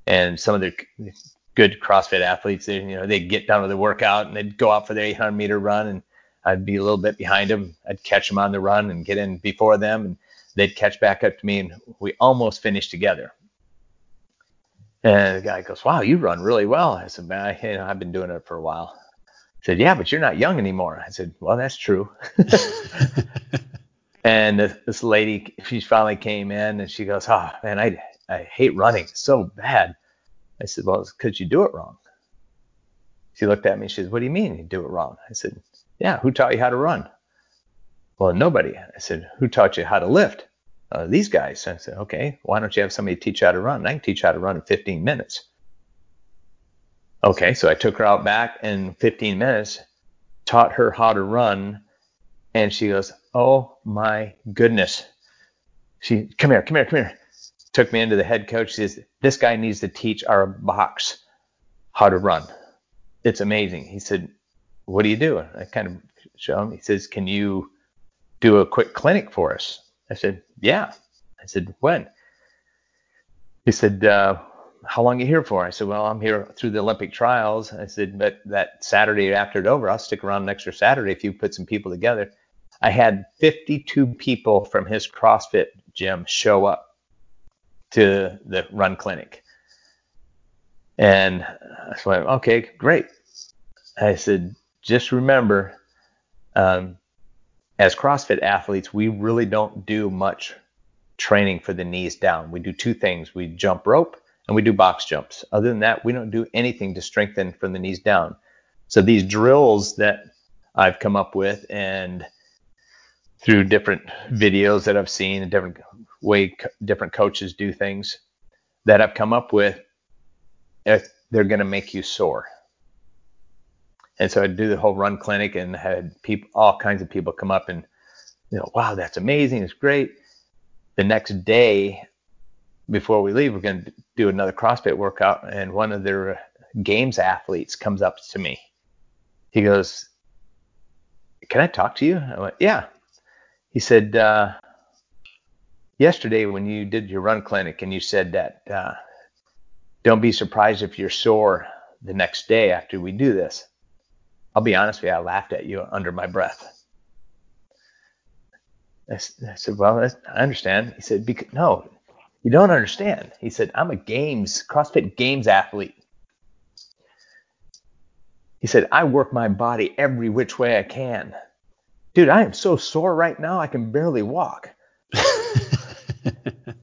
And some of the good CrossFit athletes, they, you know, they'd get done with the workout and they'd go out for their 800 meter run, and I'd be a little bit behind them. I'd catch them on the run and get in before them, and they'd catch back up to me, and we almost finished together. And the guy goes, "Wow, you run really well." I said, "Man, I, you know, I've been doing it for a while." Said, "Yeah, but you're not young anymore." I said, "Well, that's true." *laughs* and this lady, she finally came in and she goes, "Oh man, I I hate running so bad." I said, "Well, it's because you do it wrong." She looked at me. She said, "What do you mean you do it wrong?" I said, "Yeah, who taught you how to run?" Well, nobody. I said, "Who taught you how to lift?" uh, these guys. I said, okay, why don't you have somebody teach you how to run? I can teach you how to run in 15 minutes. Okay, so I took her out back in 15 minutes, taught her how to run, and she goes, oh my goodness. She, come here, come here, come here. Took me into the head coach. She says, this guy needs to teach our box how to run. It's amazing. He said, what do you do? I kind of show him. He says, can you do a quick clinic for us? I said, yeah. I said, when? He said, uh, how long are you here for? I said, well, I'm here through the Olympic trials. I said, but that Saturday after it's over, I'll stick around an extra Saturday if you put some people together. I had 52 people from his CrossFit gym show up to the run clinic. And I said, okay, great. I said, just remember, um, as CrossFit athletes, we really don't do much training for the knees down. We do two things we jump rope and we do box jumps. Other than that, we don't do anything to strengthen from the knees down. So these drills that I've come up with and through different videos that I've seen and different way different coaches do things that I've come up with, eh, they're going to make you sore. And so I do the whole run clinic and had people, all kinds of people come up and, you know, wow, that's amazing. It's great. The next day before we leave, we're going to do another CrossFit workout. And one of their games athletes comes up to me. He goes, can I talk to you? I went, yeah. He said, uh, yesterday when you did your run clinic and you said that, uh, don't be surprised if you're sore the next day after we do this. I'll be honest with you, I laughed at you under my breath. I, said, Well, I understand. He said, No, you don't understand. He said, I'm a games, CrossFit games athlete. He said, I work my body every which way I can. Dude, I am so sore right now, I can barely walk. *laughs*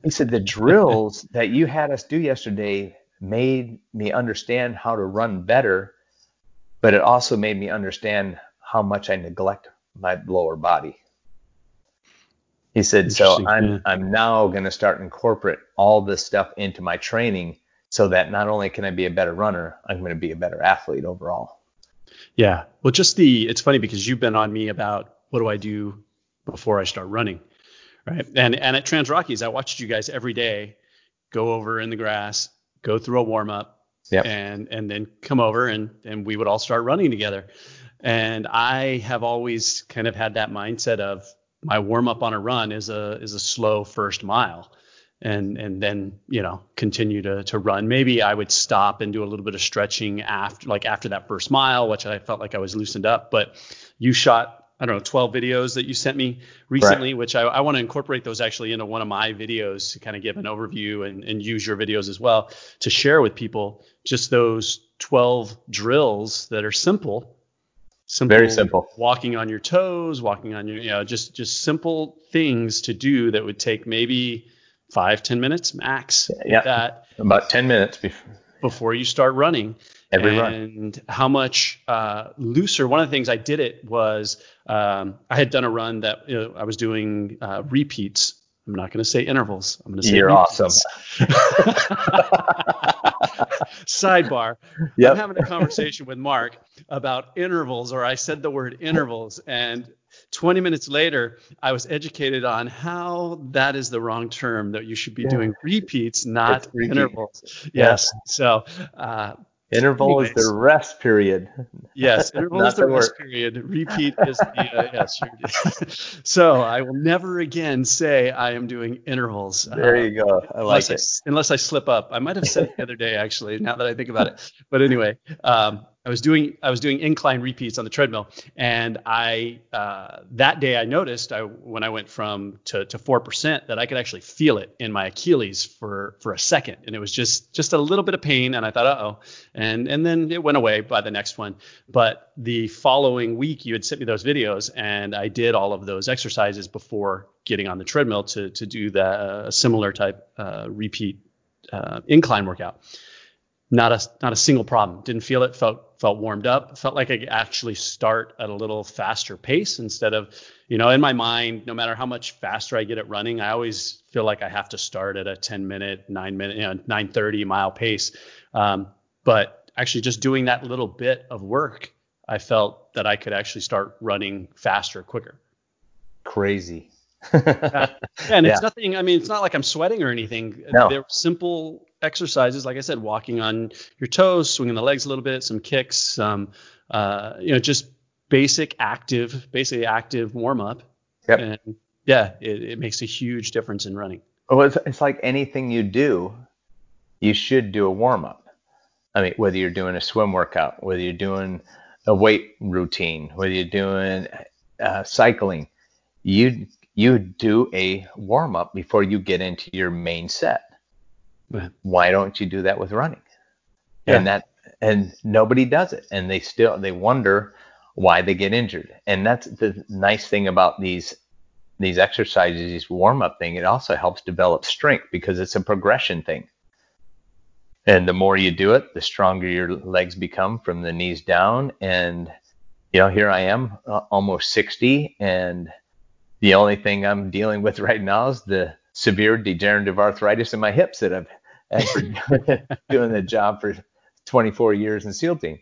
he said, The drills that you had us do yesterday made me understand how to run better but it also made me understand how much I neglect my lower body. He said, so I'm yeah. I'm now going to start incorporate all this stuff into my training so that not only can I be a better runner, I'm going to be a better athlete overall. Yeah. Well, just the it's funny because you've been on me about what do I do before I start running, right? And and at Transrockies, I watched you guys every day go over in the grass, go through a warm up, yep. and and then come over and and we would all start running together. And I have always kind of had that mindset of my warm up on a run is a is a slow first mile and and then you know continue to to run maybe i would stop and do a little bit of stretching after like after that first mile which i felt like i was loosened up but you shot I don't know, 12 videos that you sent me recently, right. which I, I want to incorporate those actually into one of my videos to kind of give an overview and, and use your videos as well to share with people just those 12 drills that are simple. Simple, very simple. Walking on your toes, walking on your, you know, just just simple things to do that would take maybe five, ten minutes max. Yeah, that about ten minutes before before you start running. Every and run. how much uh, looser. One of the things I did it was um, I had done a run that you know, I was doing uh, repeats. I'm not going to say intervals. I'm going to say you're repeats. awesome. *laughs* *laughs* Sidebar. Yep. I'm having a conversation with Mark about intervals, or I said the word intervals, and 20 minutes later, I was educated on how that is the wrong term, that you should be yeah. doing repeats, not repeat. intervals. Yes. Yeah. So, uh, Interval Anyways. is the rest period. Yes, interval is the, the rest period. Repeat is the uh, *laughs* yes. so I will never again say I am doing intervals. There you go. I like it. I, unless I slip up, I might have said it the other day actually. Now that I think about it, but anyway, um, I was doing I was doing incline repeats on the treadmill, and I uh, that day I noticed I when I went from to to four percent that I could actually feel it in my Achilles for for a second, and it was just just a little bit of pain, and I thought, uh oh, and and then it went away by the next one. But the following week, you had sent me those videos, and I did all of those exercises before getting on the treadmill to to do the uh, similar type uh, repeat uh, incline workout not a not a single problem. Didn't feel it. Felt felt warmed up. Felt like I could actually start at a little faster pace instead of, you know, in my mind, no matter how much faster I get at running, I always feel like I have to start at a 10 minute, nine minute, you know, 930 mile pace. Um, but actually, just doing that little bit of work, I felt that I could actually start running faster, quicker. Crazy. *laughs* yeah. And yeah. it's nothing. I mean, it's not like I'm sweating or anything. No. They're simple exercises, like I said, walking on your toes, swinging the legs a little bit, some kicks, some, uh, you know, just basic active, basically active warm up. Yep. And yeah, it, it makes a huge difference in running. Well, it's, it's like anything you do, you should do a warm up. I mean, whether you're doing a swim workout, whether you're doing a weight routine, whether you're doing uh, cycling, you you do a warm up before you get into your main set. Why don't you do that with running? Yeah. And that and nobody does it, and they still they wonder why they get injured. And that's the nice thing about these these exercises, these warm up thing. It also helps develop strength because it's a progression thing. And the more you do it, the stronger your legs become from the knees down. And you know, here I am, uh, almost 60, and the only thing I'm dealing with *laughs* right now is the severe degenerative arthritis in my hips that I've actually *laughs* *laughs* doing the job for 24 years in SEAL team.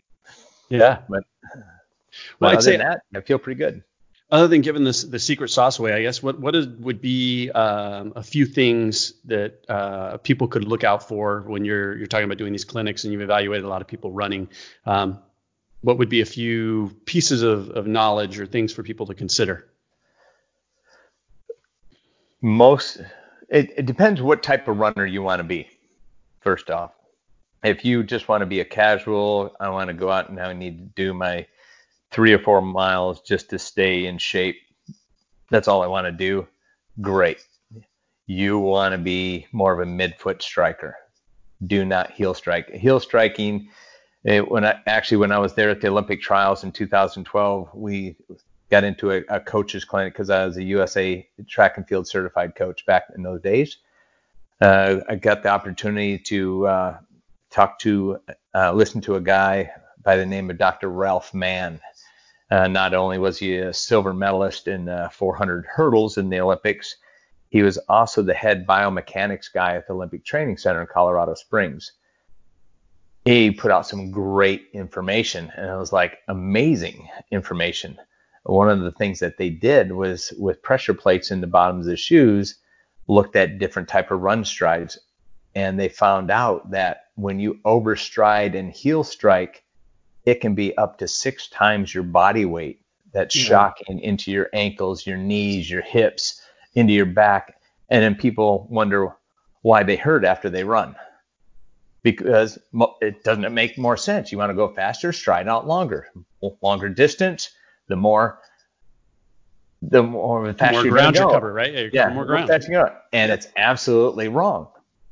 Yeah, but well, I'd say that I feel pretty good. Other than giving this the secret sauce away, I guess what what is, would be um, a few things that uh, people could look out for when you're you're talking about doing these clinics and you've evaluated a lot of people running. Um, what would be a few pieces of, of knowledge or things for people to consider? Most it, it depends what type of runner you want to be first off. If you just want to be a casual, I want to go out and I need to do my three or four miles just to stay in shape. That's all I want to do. Great. You want to be more of a midfoot striker. Do not heel strike. Heel striking. It, when I actually when I was there at the Olympic trials in 2012, we got into a, a coach's clinic because I was a USA track and field certified coach back in those days uh, I got the opportunity to uh, talk to, uh, listen to a guy by the name of Dr. Ralph Mann. Uh, not only was he a silver medalist in uh, 400 hurdles in the Olympics, he was also the head biomechanics guy at the Olympic Training Center in Colorado Springs. He put out some great information, and it was like amazing information. One of the things that they did was with pressure plates in the bottoms of the shoes, looked at different type of run strides and they found out that when you overstride and heel strike it can be up to six times your body weight that's yeah. shocking into your ankles your knees your hips into your back. And then people wonder why they hurt after they run. Because it doesn't make more sense. You want to go faster stride out longer. Longer distance the more the more the faster more ground you cover, right? Yeah, yeah more ground. And it's absolutely wrong.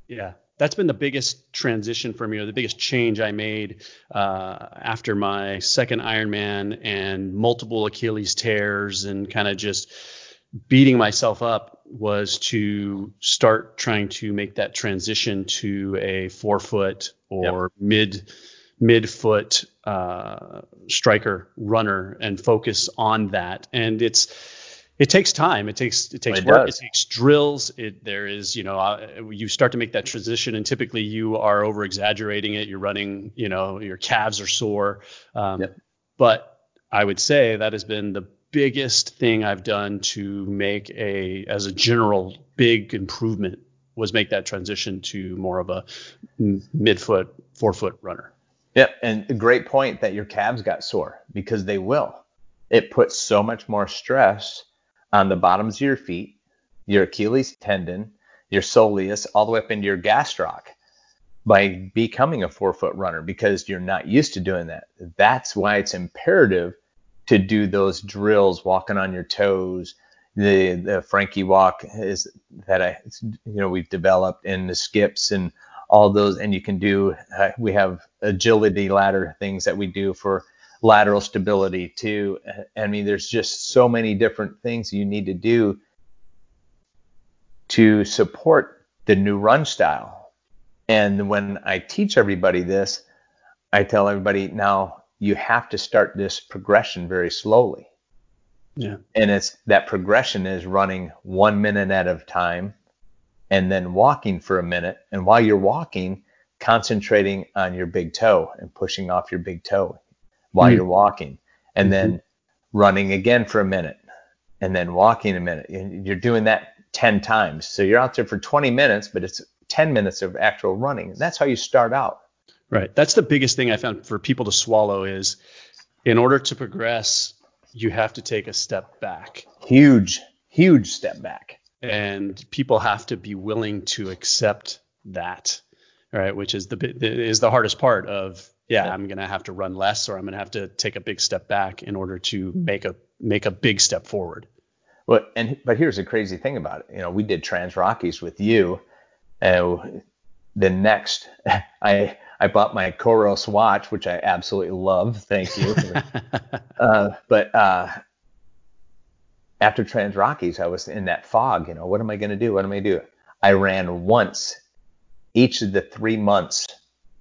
Yeah, that's been the biggest transition for me, or the biggest change I made uh, after my second Ironman and multiple Achilles tears and kind of just beating myself up was to start trying to make that transition to a forefoot or yep. mid midfoot uh, striker runner and focus on that. And it's it takes time. It takes it takes It work. does. It takes drills. It there is you know uh, you start to make that transition, and typically you are over exaggerating it. You're running, you know, your calves are sore. Um, Yep. But I would say that has been the biggest thing I've done to make a as a general big improvement was make that transition to more of a midfoot forefoot runner. Yep, and a great point that your calves got sore because they will. It puts so much more stress on the bottoms of your feet, your Achilles tendon, your soleus, all the way up into your gastroc by becoming a forefoot runner because you're not used to doing that. That's why it's imperative to do those drills, walking on your toes. The the Frankie walk is that I you know we've developed in the skips and all those and you can do uh, we have agility ladder things that we do for lateral stability too. I mean there's just so many different things you need to do to support the new run style. And when i teach everybody this i tell everybody now you have to start this progression very slowly. Yeah. and it's that progression is running one minute at a time and then walking for a minute. And while you're walking concentrating on your big toe and pushing off your big toe while Mm. you're walking. And then running again for a minute and then walking a minute. And you're doing that 10 times. So you're out there for 20 minutes but it's 10 minutes of actual running. That's how you start out. Right. That's the biggest thing I found for people to swallow is in order to progress, you have to take a step back. huge huge step back And people have to be willing to accept that. Right, which is the is the hardest part of yeah. I'm gonna have to run less or I'm gonna have to take a big step back in order to make a make a big step forward. Well, and but here's the crazy thing about it. You know, we did Transrockies with you, and the next, *laughs* I I bought my Coros watch, which I absolutely love. Thank you. *laughs* uh, but uh, after Transrockies, I was in that fog. You know, what am I going to do? What am I going to do? I ran once each of the three months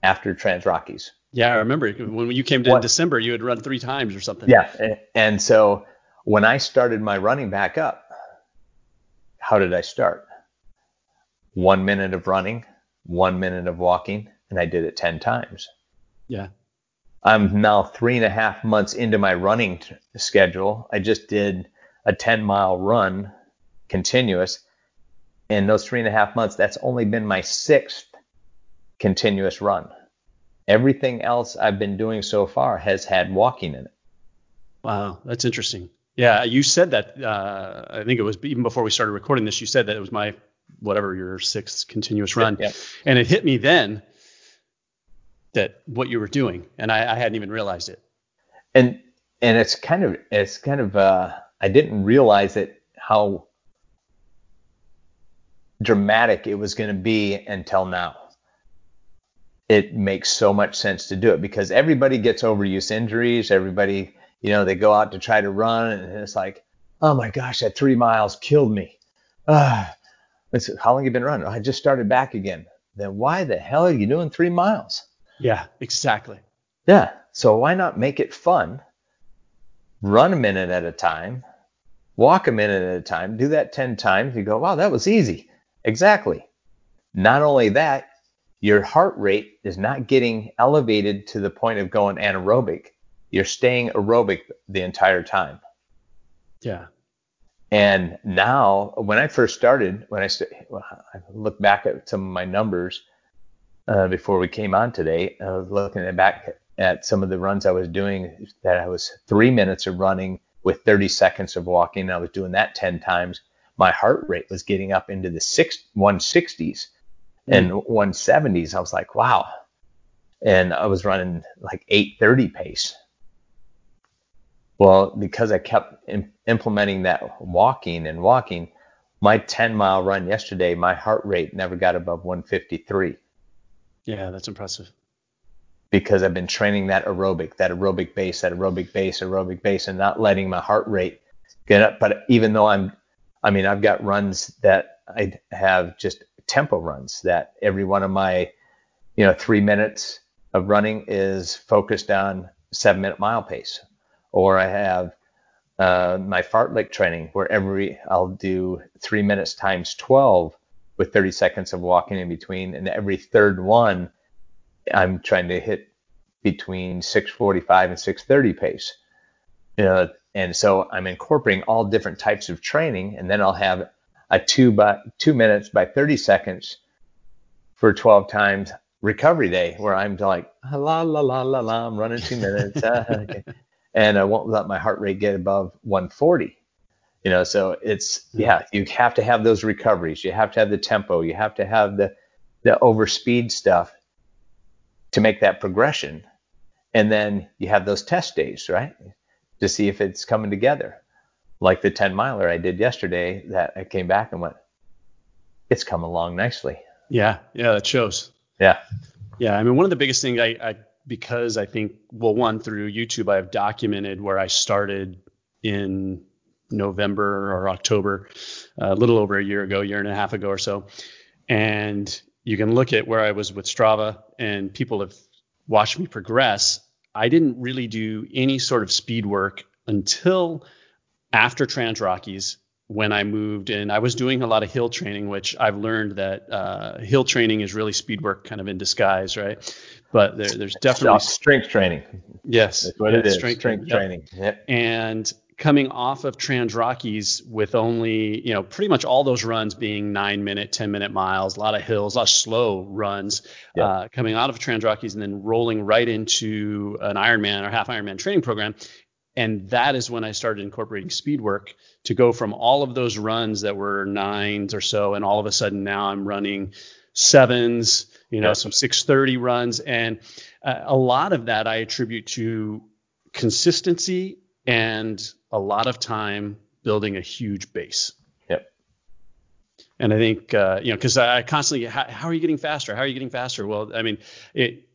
after Transrockies. yeah, I remember when you came to in? December, you had run three times or something. Yeah. And so when I started my running back up, how did I start? One minute of running, one minute of walking, and I did it 10 times. Yeah. I'm now three and a half months into my running t- schedule. I just did a 10 mile run continuous. In those three and a half months, that's only been my sixth continuous run. Everything else I've been doing so far has had walking in it. Wow, that's interesting. Yeah, you said that. Uh, I think it was even before we started recording this. You said that it was my whatever your sixth continuous run, Yeah. and it hit me then that what you were doing, and I, I hadn't even realized it. and and it's kind of it's kind of uh I didn't realize it how dramatic it was going to be until now. It makes so much sense to do it because everybody gets overuse injuries. Everybody, you know, they go out to try to run and it's like, oh my gosh, that three miles killed me. Ah, it's, how long you been running? Oh, I just started back again. Then why the hell are you doing three miles? Yeah, exactly. Yeah. So why not make it fun? Run a minute at a time, walk a minute at a time, do that 10 times. You go, wow, that was easy. Exactly. Not only that, your heart rate is not getting elevated to the point of going anaerobic. You're staying aerobic the entire time. Yeah, And now, when I first started, when I, st- well, I look back at some of my numbers uh, before we came on today, I was looking back at some of the runs I was doing that I was three minutes of running with 30 seconds of walking. I was doing that 10 times. My heart rate was getting up into the six, 160s hmm. and 170s. I was like, wow. And I was running like 830 pace. Well, because I kept im- implementing that walking and walking, my 10 mile run yesterday, my heart rate never got above 153 yeah, that's impressive. Because I've been training that aerobic, that aerobic base, that aerobic base, aerobic base, and not letting my heart rate get up. But even though I'm, I mean, I've got runs that I have just tempo runs that every one of my, you know, three minutes of running is focused on seven minute mile pace, or I have uh, my fartlek training where every I'll do three minutes times 12 with 30 seconds of walking in between, and every third one I'm trying to hit between 645 and 630 pace. You know, and so I'm incorporating all different types of training, and then I'll have a two by two minutes by 30 seconds for 12 times recovery day where I'm like la la la la la, I'm running two minutes, uh, *laughs* okay. and I won't let my heart rate get above 140. You know, so it's yeah, you have to have those recoveries, you have to have the tempo, you have to have the the overspeed stuff to make that progression, and then you have those test days, right, to see if it's coming together. Like the 10 miler I did yesterday, that I came back and went, it's come along nicely. Yeah, yeah, that shows. Yeah. Yeah, I mean, one of the biggest things I, I because I think well, one through YouTube, I have documented where I started in November or October, uh, a little over a year ago, year and a half ago or so, and you can look at where I was with Strava, and people have watched me progress. I didn't really do any sort of speed work until after Transrockies when I moved and I was doing a lot of hill training, which I've learned that uh, hill training is really speed work kind of in disguise, right? But there, there's definitely strength training. Yes, that's what yeah, it is. Strength, strength training. Yep. Yep. And coming off of Transrockies with only, you know, pretty much all those runs being nine minute, 10 minute miles, a lot of hills, a lot of slow runs, yep. uh, coming out of Transrockies and then rolling right into an Ironman or half Ironman training program. And that is when I started incorporating speed work to go from all of those runs that were nines or so, and all of a sudden now I'm running sevens, you know, some 630 runs. And uh, a lot of that I attribute to consistency and a lot of time building a huge base. Yep. And I think, uh, you know, because I constantly, how, how, are you getting faster? How are you getting faster? Well, I mean, it,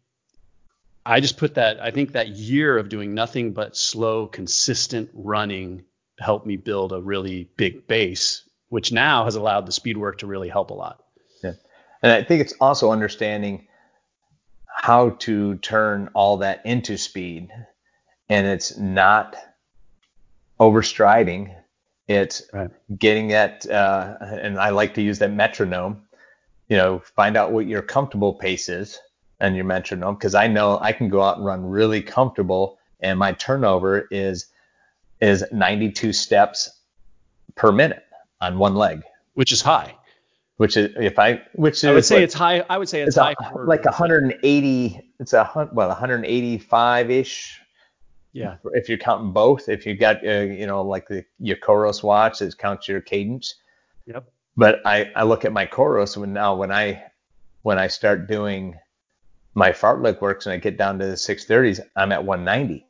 I just put that, I think that year of doing nothing but slow, consistent running helped me build a really big base, which now has allowed the speed work to really help a lot. Yeah. And I think it's also understanding how to turn all that into speed. And it's not overstriding. It's right. getting that, uh, and I like to use that metronome. You know, find out what your comfortable pace is and your metronome because I know I can go out and run really comfortable and my turnover is is 92 steps per minute on one leg, which is high. Which is if I which is I would say like, it's high. I would say it's, it's high a, like 180. It's a well 185 ish. Yeah. If you're counting both, if you got uh, you know like the your Coros watch it counts your cadence. Yep. But I I look at my Coros when now when I when I start doing my fartlek works and I get down to the 630s, I'm at 190.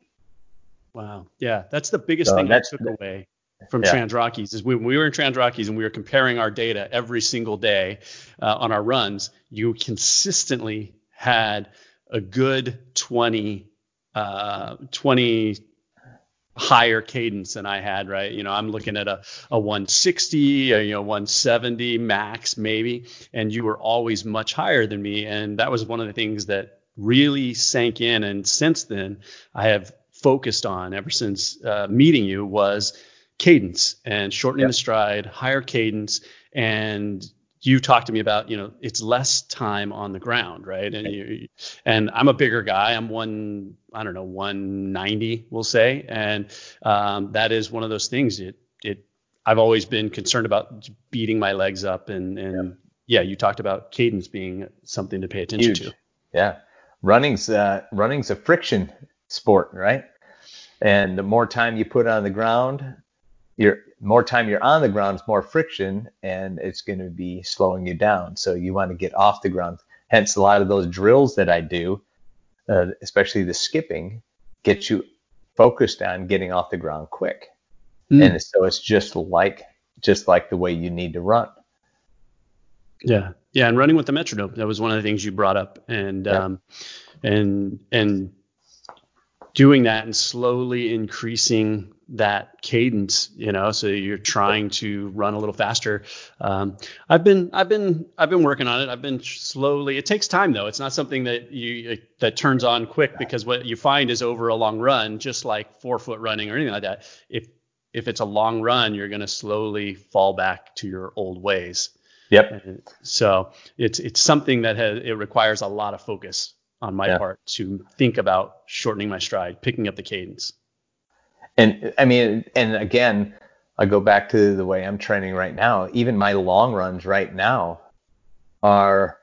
Wow. Yeah, that's the biggest so thing I took away from yeah. Transrockies is when we were in Transrockies and we were comparing our data every single day uh, on our runs, you consistently had a good 20, uh, 20 higher cadence than I had, right? You know, I'm looking at a, a 160, a, you know, 170 max maybe, and you were always much higher than me. And that was one of the things that really sank in. And since then, I have focused on ever since uh, meeting you was cadence and shortening yep. the stride, higher cadence, and you talked to me about you know it's less time on the ground right? And you, and i'm a bigger guy. I'm one i don't know 190 we'll say. And um, that is one of those things. It it i've always been concerned about beating my legs up and and yeah, yeah you talked about cadence being something to pay attention Huge. to. Yeah. Running's uh, running's a friction sport right? And the more time you put on the ground you're more time you're on the ground, it's more friction, and it's going to be slowing you down. So you want to get off the ground. Hence, a lot of those drills that I do, uh, especially the skipping, get you focused on getting off the ground quick. Mm. And so it's just like just like the way you need to run. Yeah, yeah, and running with the metronome that was one of the things you brought up, and yeah. um, and and doing that and slowly increasing that cadence, you know, so you're trying to run a little faster. Um, I've been, I've been, I've been working on it. I've been slowly. It takes time though. It's not something that you that turns on quick because what you find is over a long run, just like forefoot running or anything like that. If if it's a long run, you're going to slowly fall back to your old ways. Yep. So it's it's something that has it requires a lot of focus on my yeah. part to think about shortening my stride, picking up the cadence. And I mean, and again, I go back to the way I'm training right now. Even my long runs right now are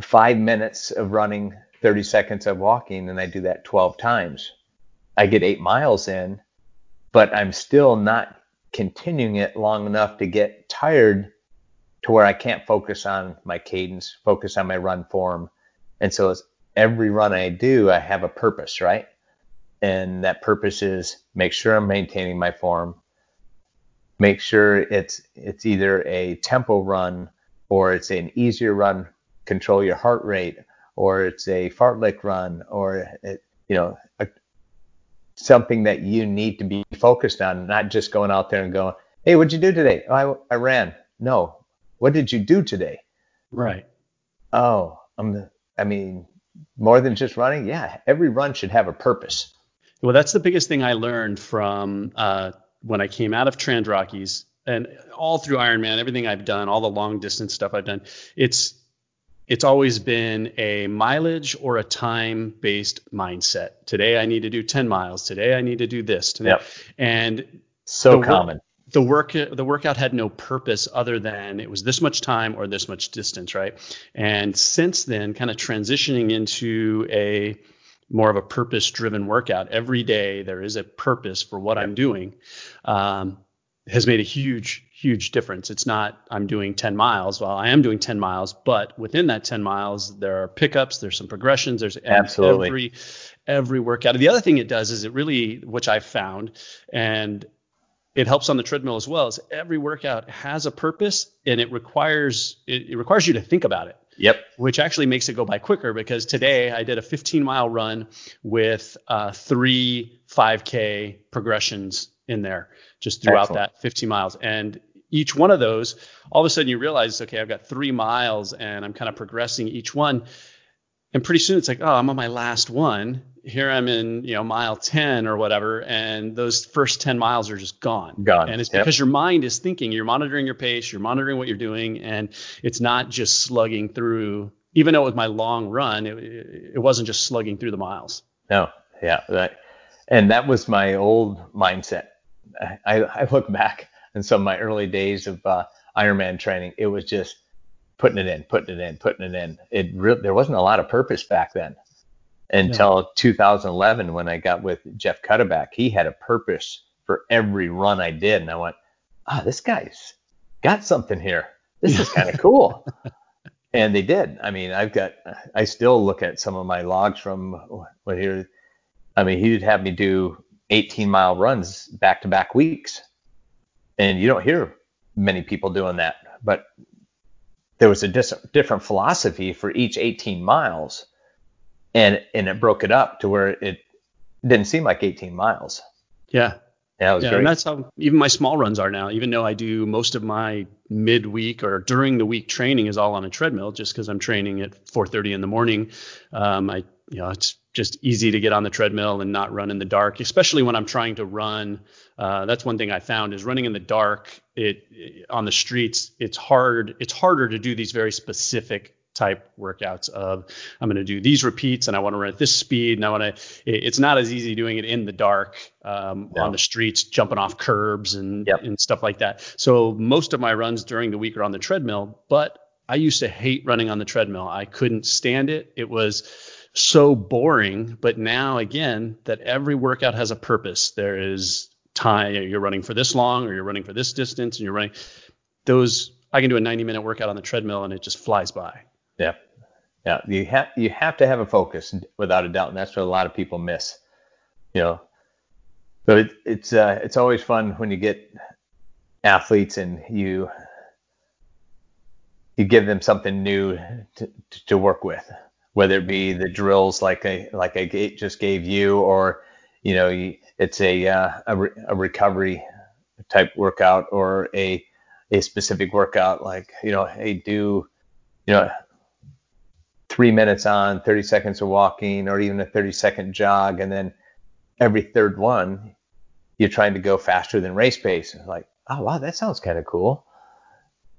five minutes of running, 30 seconds of walking, and I do that 12 times. I get eight miles in, but I'm still not continuing it long enough to get tired to where I can't focus on my cadence, focus on my run form. And so every run I do, I have a purpose, right? And that purpose is make sure I'm maintaining my form, make sure it's it's either a tempo run or it's an easier run, control your heart rate, or it's a fartlek run, or it, you know a, something that you need to be focused on, not just going out there and going, hey, what'd you do today? Oh, I, I ran. No, what did you do today? Right. Oh, I'm. I mean, more than just running. Yeah, every run should have a purpose. Well, that's the biggest thing I learned from uh, when I came out of Transrockies and all through Ironman, everything I've done, all the long distance stuff I've done. It's it's always been a mileage or a time based mindset. Today I need to do 10 miles. Today I need to do this. Today. Yep. And so the common. Work, the work the workout had no purpose other than it was this much time or this much distance, right? And since then, kind of transitioning into a more of a purpose driven workout. Every day there is a purpose for what i'm doing um, has made a huge huge difference. It's not i'm doing 10 miles. Well i am doing 10 miles but within that 10 miles there are pickups there's some progressions there's absolutely. every every workout. The other thing it does is it really which i've found and it helps on the treadmill as well is every workout has a purpose and it requires it, it requires you to think about it Yep. Which actually makes it go by quicker because today I did a 15 mile run with uh, three 5K progressions in there just throughout Excellent. that 15 miles. And each one of those, all of a sudden you realize, okay, I've got three miles and I'm kind of progressing each one. And pretty soon it's like, oh, I'm on my last one here I'm in, you know, mile 10 or whatever, and those first 10 miles are just gone. Gone. And it's because your mind is thinking, you're monitoring your pace, you're monitoring what you're doing, and it's not just slugging through. Even though it was my long run, it, it wasn't just slugging through the miles. No, yeah, that, and that was my old mindset. I, I look back in some of my early days of uh, Ironman training. It was just putting it in, putting it in, putting it in. It re- there wasn't a lot of purpose back then until yeah. 2011 when I got with Jeff Cuddeback. He had a purpose for every run I did, and I went, ah, this guy's got something here. This is kind of *laughs* cool. and they did. I mean, I've got, I still look at some of my logs from what here. I mean, he'd have me do 18 mile runs back to back weeks. And you don't hear many people doing that, but there was a dis- different philosophy for each 18 miles and and it broke it up to where it didn't seem like 18 miles. Yeah. Yeah, yeah, and that's how even my small runs are now. Even though I do most of my midweek or during the week training is all on a treadmill, just because I'm training at 4:30 in the morning. Um, I, you know, it's just easy to get on the treadmill and not run in the dark, especially when I'm trying to run. Uh, that's one thing I found is running in the dark. It, it on the streets, it's hard. It's harder to do these very specific type workouts of I'm going to do these repeats and I want to run at this speed and I want to. It's not as easy doing it in the dark um, no. on the streets, jumping off curbs and yep. and stuff like that. So most of my runs during the week are on the treadmill, but I used to hate running on the treadmill. I couldn't stand it. It was so boring. But now again, that every workout has a purpose. There is time you're running for this long or you're running for this distance and you're running those I can do a 90 minute workout on the treadmill and it just flies by. Yeah, yeah. You have you have to have a focus without a doubt, and that's what a lot of people miss. You know, but it, it's uh, it's always fun when you get athletes and you you give them something new to, to work with, whether it be the drills like I like I just gave you, or you know, you, it's a uh, a, re, a recovery type workout or a a specific workout like you know hey do you know three minutes on 30 seconds of walking or even a 30 second jog and then every third one you're trying to go faster than race pace. Like oh wow that sounds kind of cool.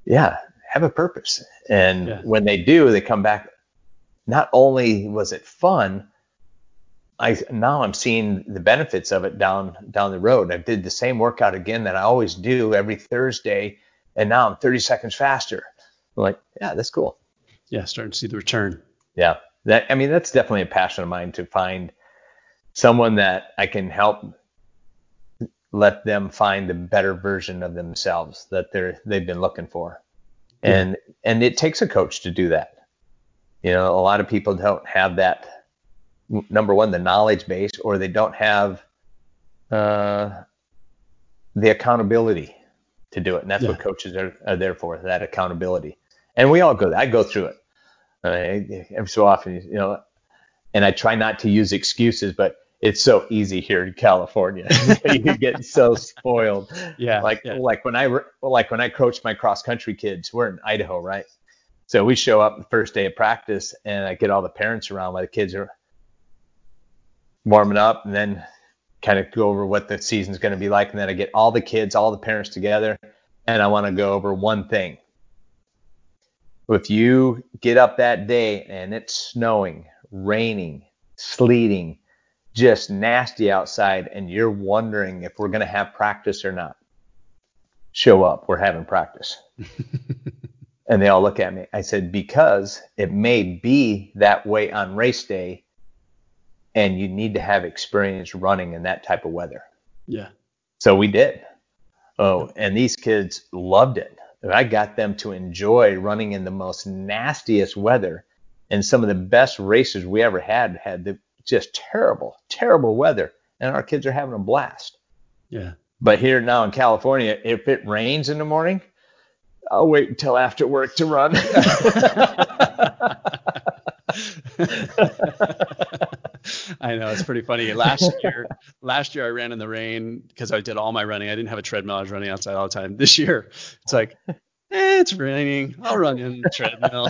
Yeah have a purpose. And yeah. when they do they come back. Not only was it fun I now I'm seeing the benefits of it down down the road. I did the same workout again that I always do every Thursday, and now I'm 30 seconds faster. I'm like, yeah, that's cool. Yeah, starting to see the return. Yeah, that I mean that's definitely a passion of mine to find someone that I can help let them find the better version of themselves that they're they've been looking for. And and it takes a coach to do that. You know, a lot of people don't have that number one, the knowledge base, or they don't have uh, the accountability to do it. And that's yeah. what coaches are, are, there for, that accountability. And we all go, I go through it uh, every so often, you know, and I try not to use excuses, but it's so easy here in California. *laughs* you get so spoiled. *laughs* Yeah. Like, yeah. like when I, like when I coach my cross country kids, we're in Idaho, right? So we show up the first day of practice and I get all the parents around while the kids are warming up and then kind of go over what the season's going to be like. And then I get all the kids, all the parents together, and I want to go over one thing. If you get up that day and it's snowing, raining, sleeting, just nasty outside, and you're wondering if we're going to have practice or not, show up. We're having practice. *laughs* and they all look at me. I said, because it may be that way on race day, and you need to have experience running in that type of weather. Yeah. So we did. Oh, and these kids loved it. I got them to enjoy running in the most nastiest weather. And some of the best races we ever had had the just terrible, terrible weather. And our kids are having a blast. Yeah. But here now in California, if it rains in the morning, I'll wait until after work to run. *laughs* *laughs* *laughs* *laughs* I know it's pretty funny. Last year, last year I ran in the rain because I did all my running. I didn't have a treadmill. I was running outside all the time. This year, it's like, eh, it's raining. I'll run in the treadmill.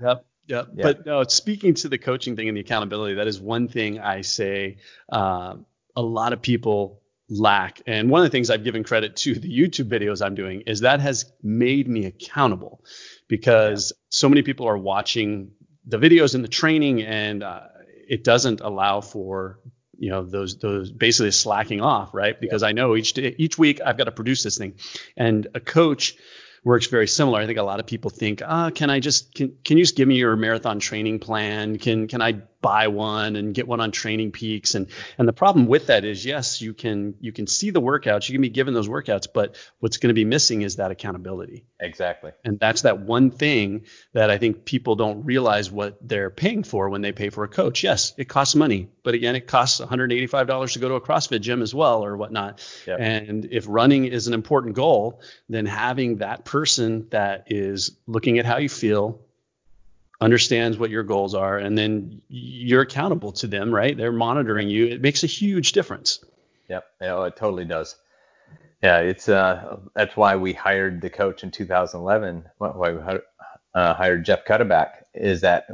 *laughs* yep. Yep. Yeah. But no, speaking to the coaching thing and the accountability, that is one thing I say uh, a lot of people lack. And one of the things I've given credit to the YouTube videos I'm doing is that has made me accountable because yeah. so many people are watching the videos and the training, and uh, it doesn't allow for you know those those basically slacking off, right? Because yeah. I know each day, each week I've got to produce this thing, and a coach works very similar. I think a lot of people think, ah, can I just can, can you just give me your marathon training plan? Can can I buy one and get one on Training Peaks? And and the problem with that is, yes, you can you can see the workouts, you can be given those workouts, but what's going to be missing is that accountability. Exactly. And that's that one thing that I think people don't realize what they're paying for when they pay for a coach. Yes, it costs money, but again, it costs $185 to go to a CrossFit gym as well or whatnot. Yep. And if running is an important goal, then having that person that is looking at how you feel, understands what your goals are, and then you're accountable to them, right? They're monitoring you. It makes a huge difference. Yep, yeah, it totally does. Yeah, it's uh, that's why we hired the coach in 2011. Why we uh, hired Jeff Cuddeback is that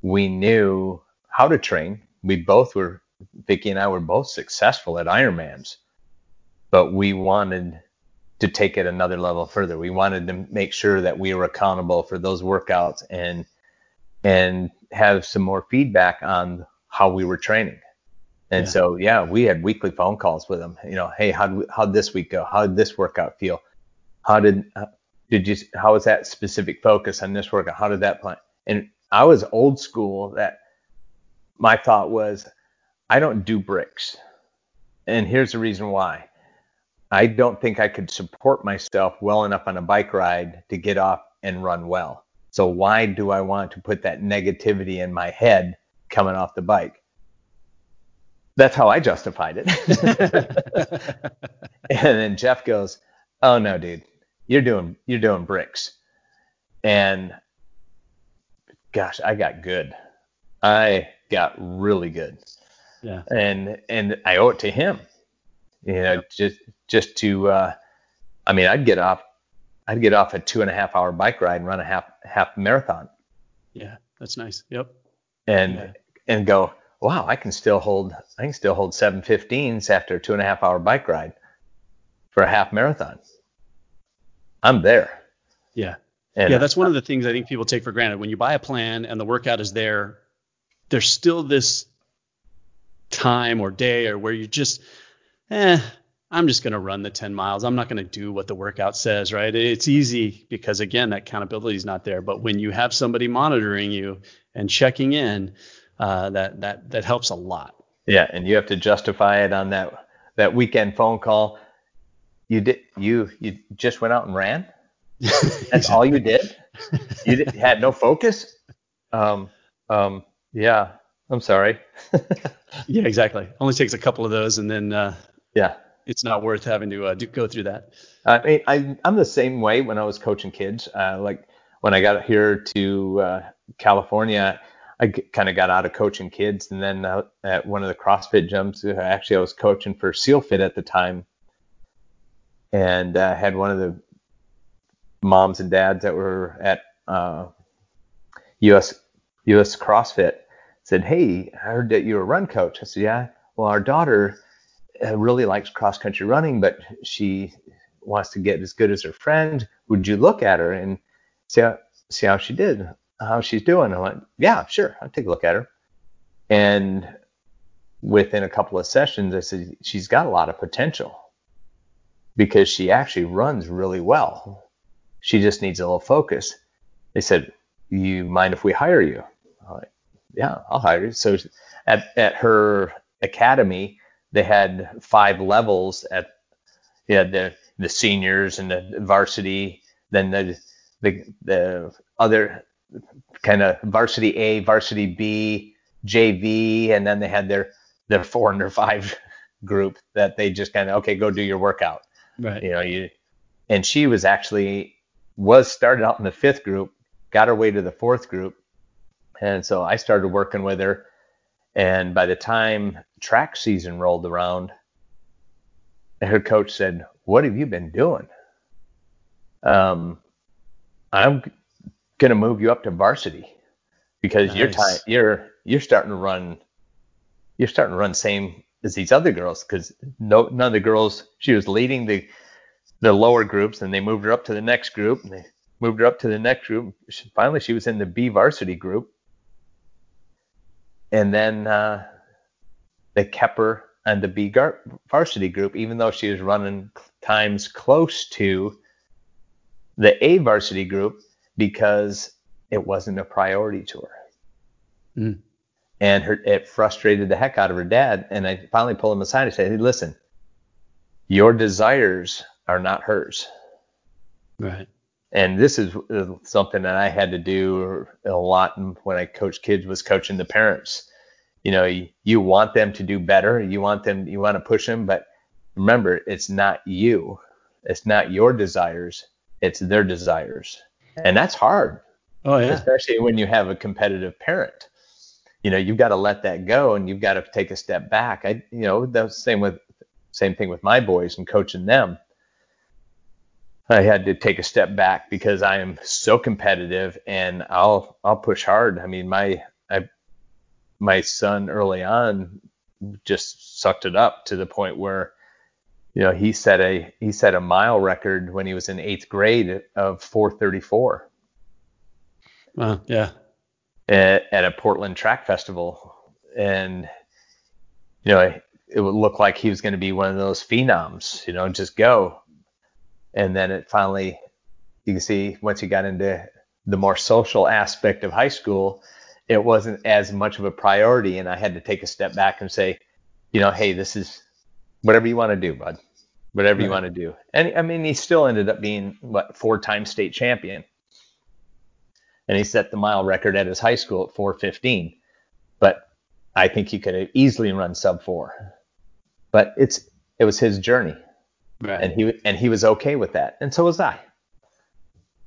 we knew how to train. We both were, Vicky and I were both successful at Ironmans, but we wanted to take it another level further. We wanted to make sure that we were accountable for those workouts and and have some more feedback on how we were training. And yeah. so, yeah, we had weekly phone calls with them. You know, hey, how how'd this week go? How did this workout feel? How did uh, did you? How was that specific focus on this workout? How did that plan? And I was old school. That my thought was, I don't do bricks, and here's the reason why. I don't think I could support myself well enough on a bike ride to get off and run well. So why do I want to put that negativity in my head coming off the bike? That's how I justified it. *laughs* and then Jeff goes, "Oh no, dude, you're doing you're doing bricks." And gosh, I got good. I got really good. Yeah. And and I owe it to him. You know, yep. just just to uh, I mean, I'd get off I'd get off a two and a half hour bike ride and run a half half marathon. Yeah, that's nice. Yep. And yeah. and go, wow, I can still hold I can still hold 715s after a two and a half hour bike ride for a half marathon. I'm there. Yeah. And yeah, that's one of the things I think people take for granted. When you buy a plan and the workout is there, there's still this time or day or where you just, eh, I'm just going to run the 10 miles. I'm not going to do what the workout says, right? It's easy because, again, that accountability is not there. But when you have somebody monitoring you and checking in, uh, that that that helps a lot. Yeah, and you have to justify it on that that weekend phone call. You did you you just went out and ran. *laughs* That's all you did. You did, had no focus. Um um yeah. I'm sorry. *laughs* yeah, exactly. Only takes a couple of those, and then uh, yeah, it's not worth having to uh, do, go through that. I mean, I, I'm the same way when I was coaching kids. Uh, like when I got here to uh, California, I kind of got out of coaching kids, and then uh, at one of the CrossFit gyms, uh, actually I was coaching for SealFit at the time, and uh, had one of the moms and dads that were at US US CrossFit said, "Hey, I heard that you're a run coach." I said, "Yeah." Well, our daughter Uh, really likes cross country running, but she wants to get as good as her friend. Would you look at her and see how, see how she did, how she's doing? I went, yeah, sure, I'll take a look at her. And within a couple of sessions, I said, she's got a lot of potential because she actually runs really well. She just needs a little focus. They said, you mind if we hire you? Like, yeah, I'll hire you. So at, at her academy, they had five levels at you had the the seniors and the varsity, then the the the other kind of varsity A, varsity B, JV, and then they had their their four and their five *laughs* group that they just kind of okay, go do your workout. Right. You know, you and she was actually was started out in the fifth group, got her way to the fourth group, and so I started working with her and by the time track season rolled around, her coach said, "What have you been doing?" Um, I'm gonna move you up to varsity because nice. you're time you're you're starting to run you're starting to run same as these other girls because no none of the girls she was leading the the lower groups and they moved her up to the next group and they moved her up to the next group. She, finally, she was in the B varsity group and then uh, they Kepper and the B varsity group, even though she was running times close to the A varsity group because it wasn't a priority to her. Mm. And her, it frustrated the heck out of her dad. And I finally pulled him aside and said, hey, listen, your desires are not hers. Right and this is something that I had to do a lot when I coached kids was coaching the parents. You know, you, you want them to do better. You want them, you want to push them, but remember, it's not you. It's not your desires. It's their desires. And that's hard. Oh yeah. Especially when you have a competitive parent. You know, you've got to let that go and you've got to take a step back. I, you know, the same with, same thing with my boys and coaching them I had to take a step back because I am so competitive and I'll I'll push hard. I mean, my I my son early on just sucked it up to the point where you know he set a he set a mile record when he was in eighth grade of 434. Wow, yeah. At, at a Portland track festival, and you know it would look like he was going to be one of those phenoms. You know, just go and then it finally you can see once he got into the more social aspect of high school it wasn't as much of a priority and i had to take a step back and say you know hey this is whatever you want to do bud. Whatever right. you want to do. And i mean he still ended up being what four-time state champion. And he set the mile record at his high school at 415 but i think he could have easily run sub four. But it's it was his journey. Right. And he and he was okay with that, and so was I.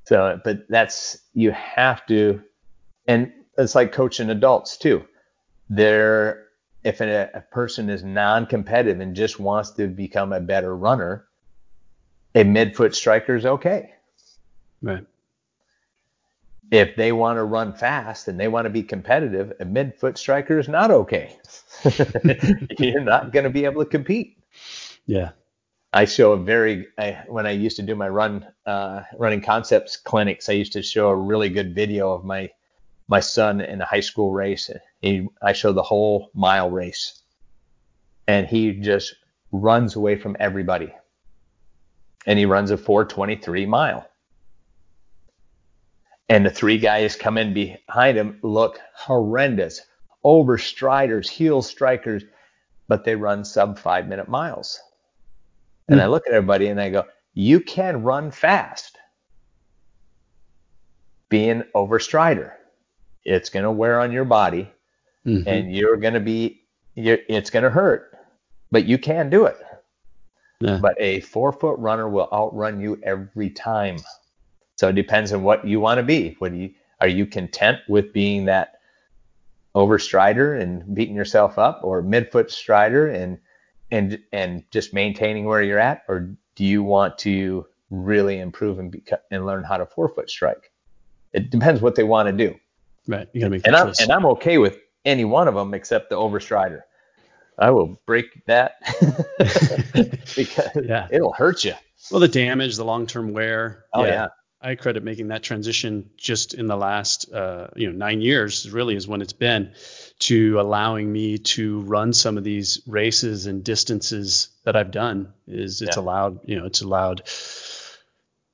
So, but that's you have to, and it's like coaching adults too. there, if a, a person is non-competitive and just wants to become a better runner, a midfoot striker is okay. Right. If they want to run fast and they want to be competitive, a midfoot striker is not okay. *laughs* You're not going to be able to compete. Yeah. I show a very I, when I used to do my run uh, running concepts clinics. I used to show a really good video of my my son in a high school race. He, I show the whole mile race, and he just runs away from everybody, and he runs a 4:23 mile. And the three guys come in behind him look horrendous, over striders, heel strikers, but they run sub five minute miles. And I look at everybody and I go, you can run fast being over strider. It's going to wear on your body mm-hmm. and you're going to be, you're, it's going to hurt, but you can do it. Yeah. But a forefoot runner will outrun you every time. So it depends on what you want to be. What do you, are you content with being that over strider and beating yourself up or midfoot strider and and and just maintaining where you're at, or do you want to really improve and and learn how to forefoot strike? It depends what they want to do. Right. You gotta make and I'm and I'm okay with any one of them except the overstrider. I will break that *laughs* because yeah. it'll hurt you. Well, the damage, the long-term wear. Oh yeah. yeah. I credit making that transition just in the last, uh, you know, nine years. Really, is when it's been to allowing me to run some of these races and distances that I've done. Is it's yeah. allowed, you know, it's allowed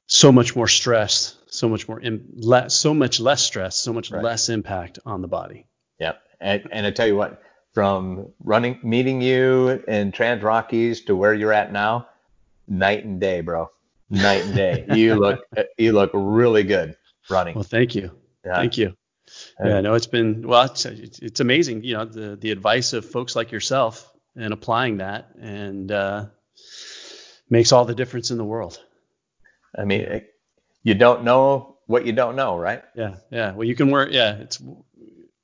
so much more stress, so much more, less, so much less stress, so much right. less impact on the body. Yeah, and, and I tell you what, from running, meeting you in Transrockies to where you're at now, night and day, bro night and day. *laughs* you look you look really good running. Well, thank you. Yeah. Thank you. Yeah, no, it's been well. It's, it's amazing, you know, the the advice of folks like yourself and applying that, and uh, makes all the difference in the world. I mean, you don't know what you don't know, right? Yeah, yeah. Well, you can work. Yeah, it's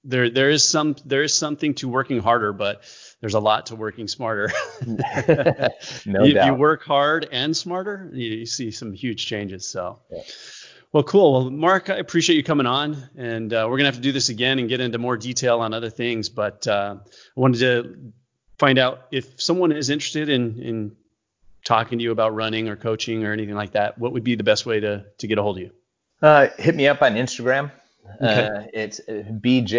there. There is some there is something to working harder, but there's a lot to working smarter. *laughs* *laughs* no you, doubt. you work hard and smarter, you, you see some huge changes. So. Yeah. Well, cool. Well, Mark, I appreciate you coming on, and uh, we're gonna have to do this again and get into more detail on other things. But uh, I wanted to find out if someone is interested in in talking to you about running or coaching or anything like that. What would be the best way to to get a hold of you? Uh, hit me up on Instagram. Okay. Uh, it's bjba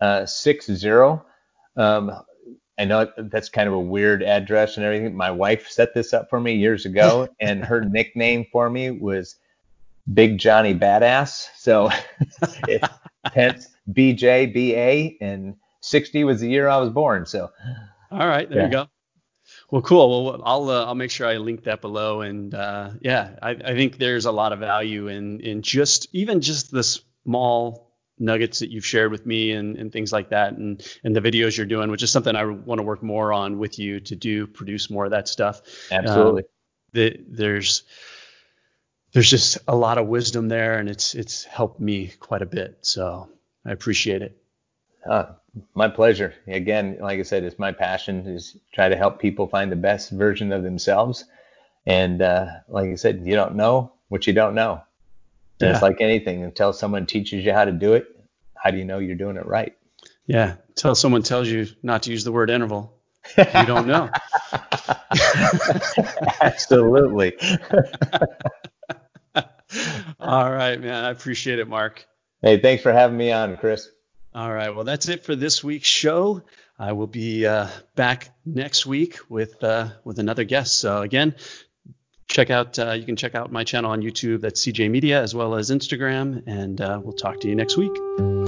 uh, six zero. Um, I know that's kind of a weird address and everything. My wife set this up for me years ago, *laughs* and her nickname for me was Big Johnny Badass. So *laughs* it's hence BJBA, and 60 was the year I was born. So. All right, there yeah. you go. Well, cool. Well, I'll uh, I'll make sure I link that below, and uh, yeah, I, I think there's a lot of value in in just even just the small nuggets that you've shared with me and, and things like that and and the videos you're doing which is something i want to work more on with you to do produce more of that stuff. Absolutely. Um, the, there's there's just a lot of wisdom there and it's it's helped me quite a bit. So i appreciate it uh, my pleasure again like i said it's my passion is try to help people find the best version of themselves and uh, like i said you don't know what you don't know yeah. It's like anything. Until someone teaches you how to do it, how do you know you're doing it right? Yeah. Until someone tells you not to use the word interval, you don't know. *laughs* Absolutely. *laughs* All right, man. I appreciate it, Mark. Hey, thanks for having me on, Chris. All right. Well, that's it for this week's show. I will be uh, back next week with uh, with another guest. So again, check out uh, you can check out my channel on YouTube. That's CJ Media as well as Instagram, and uh, we'll talk to you next week.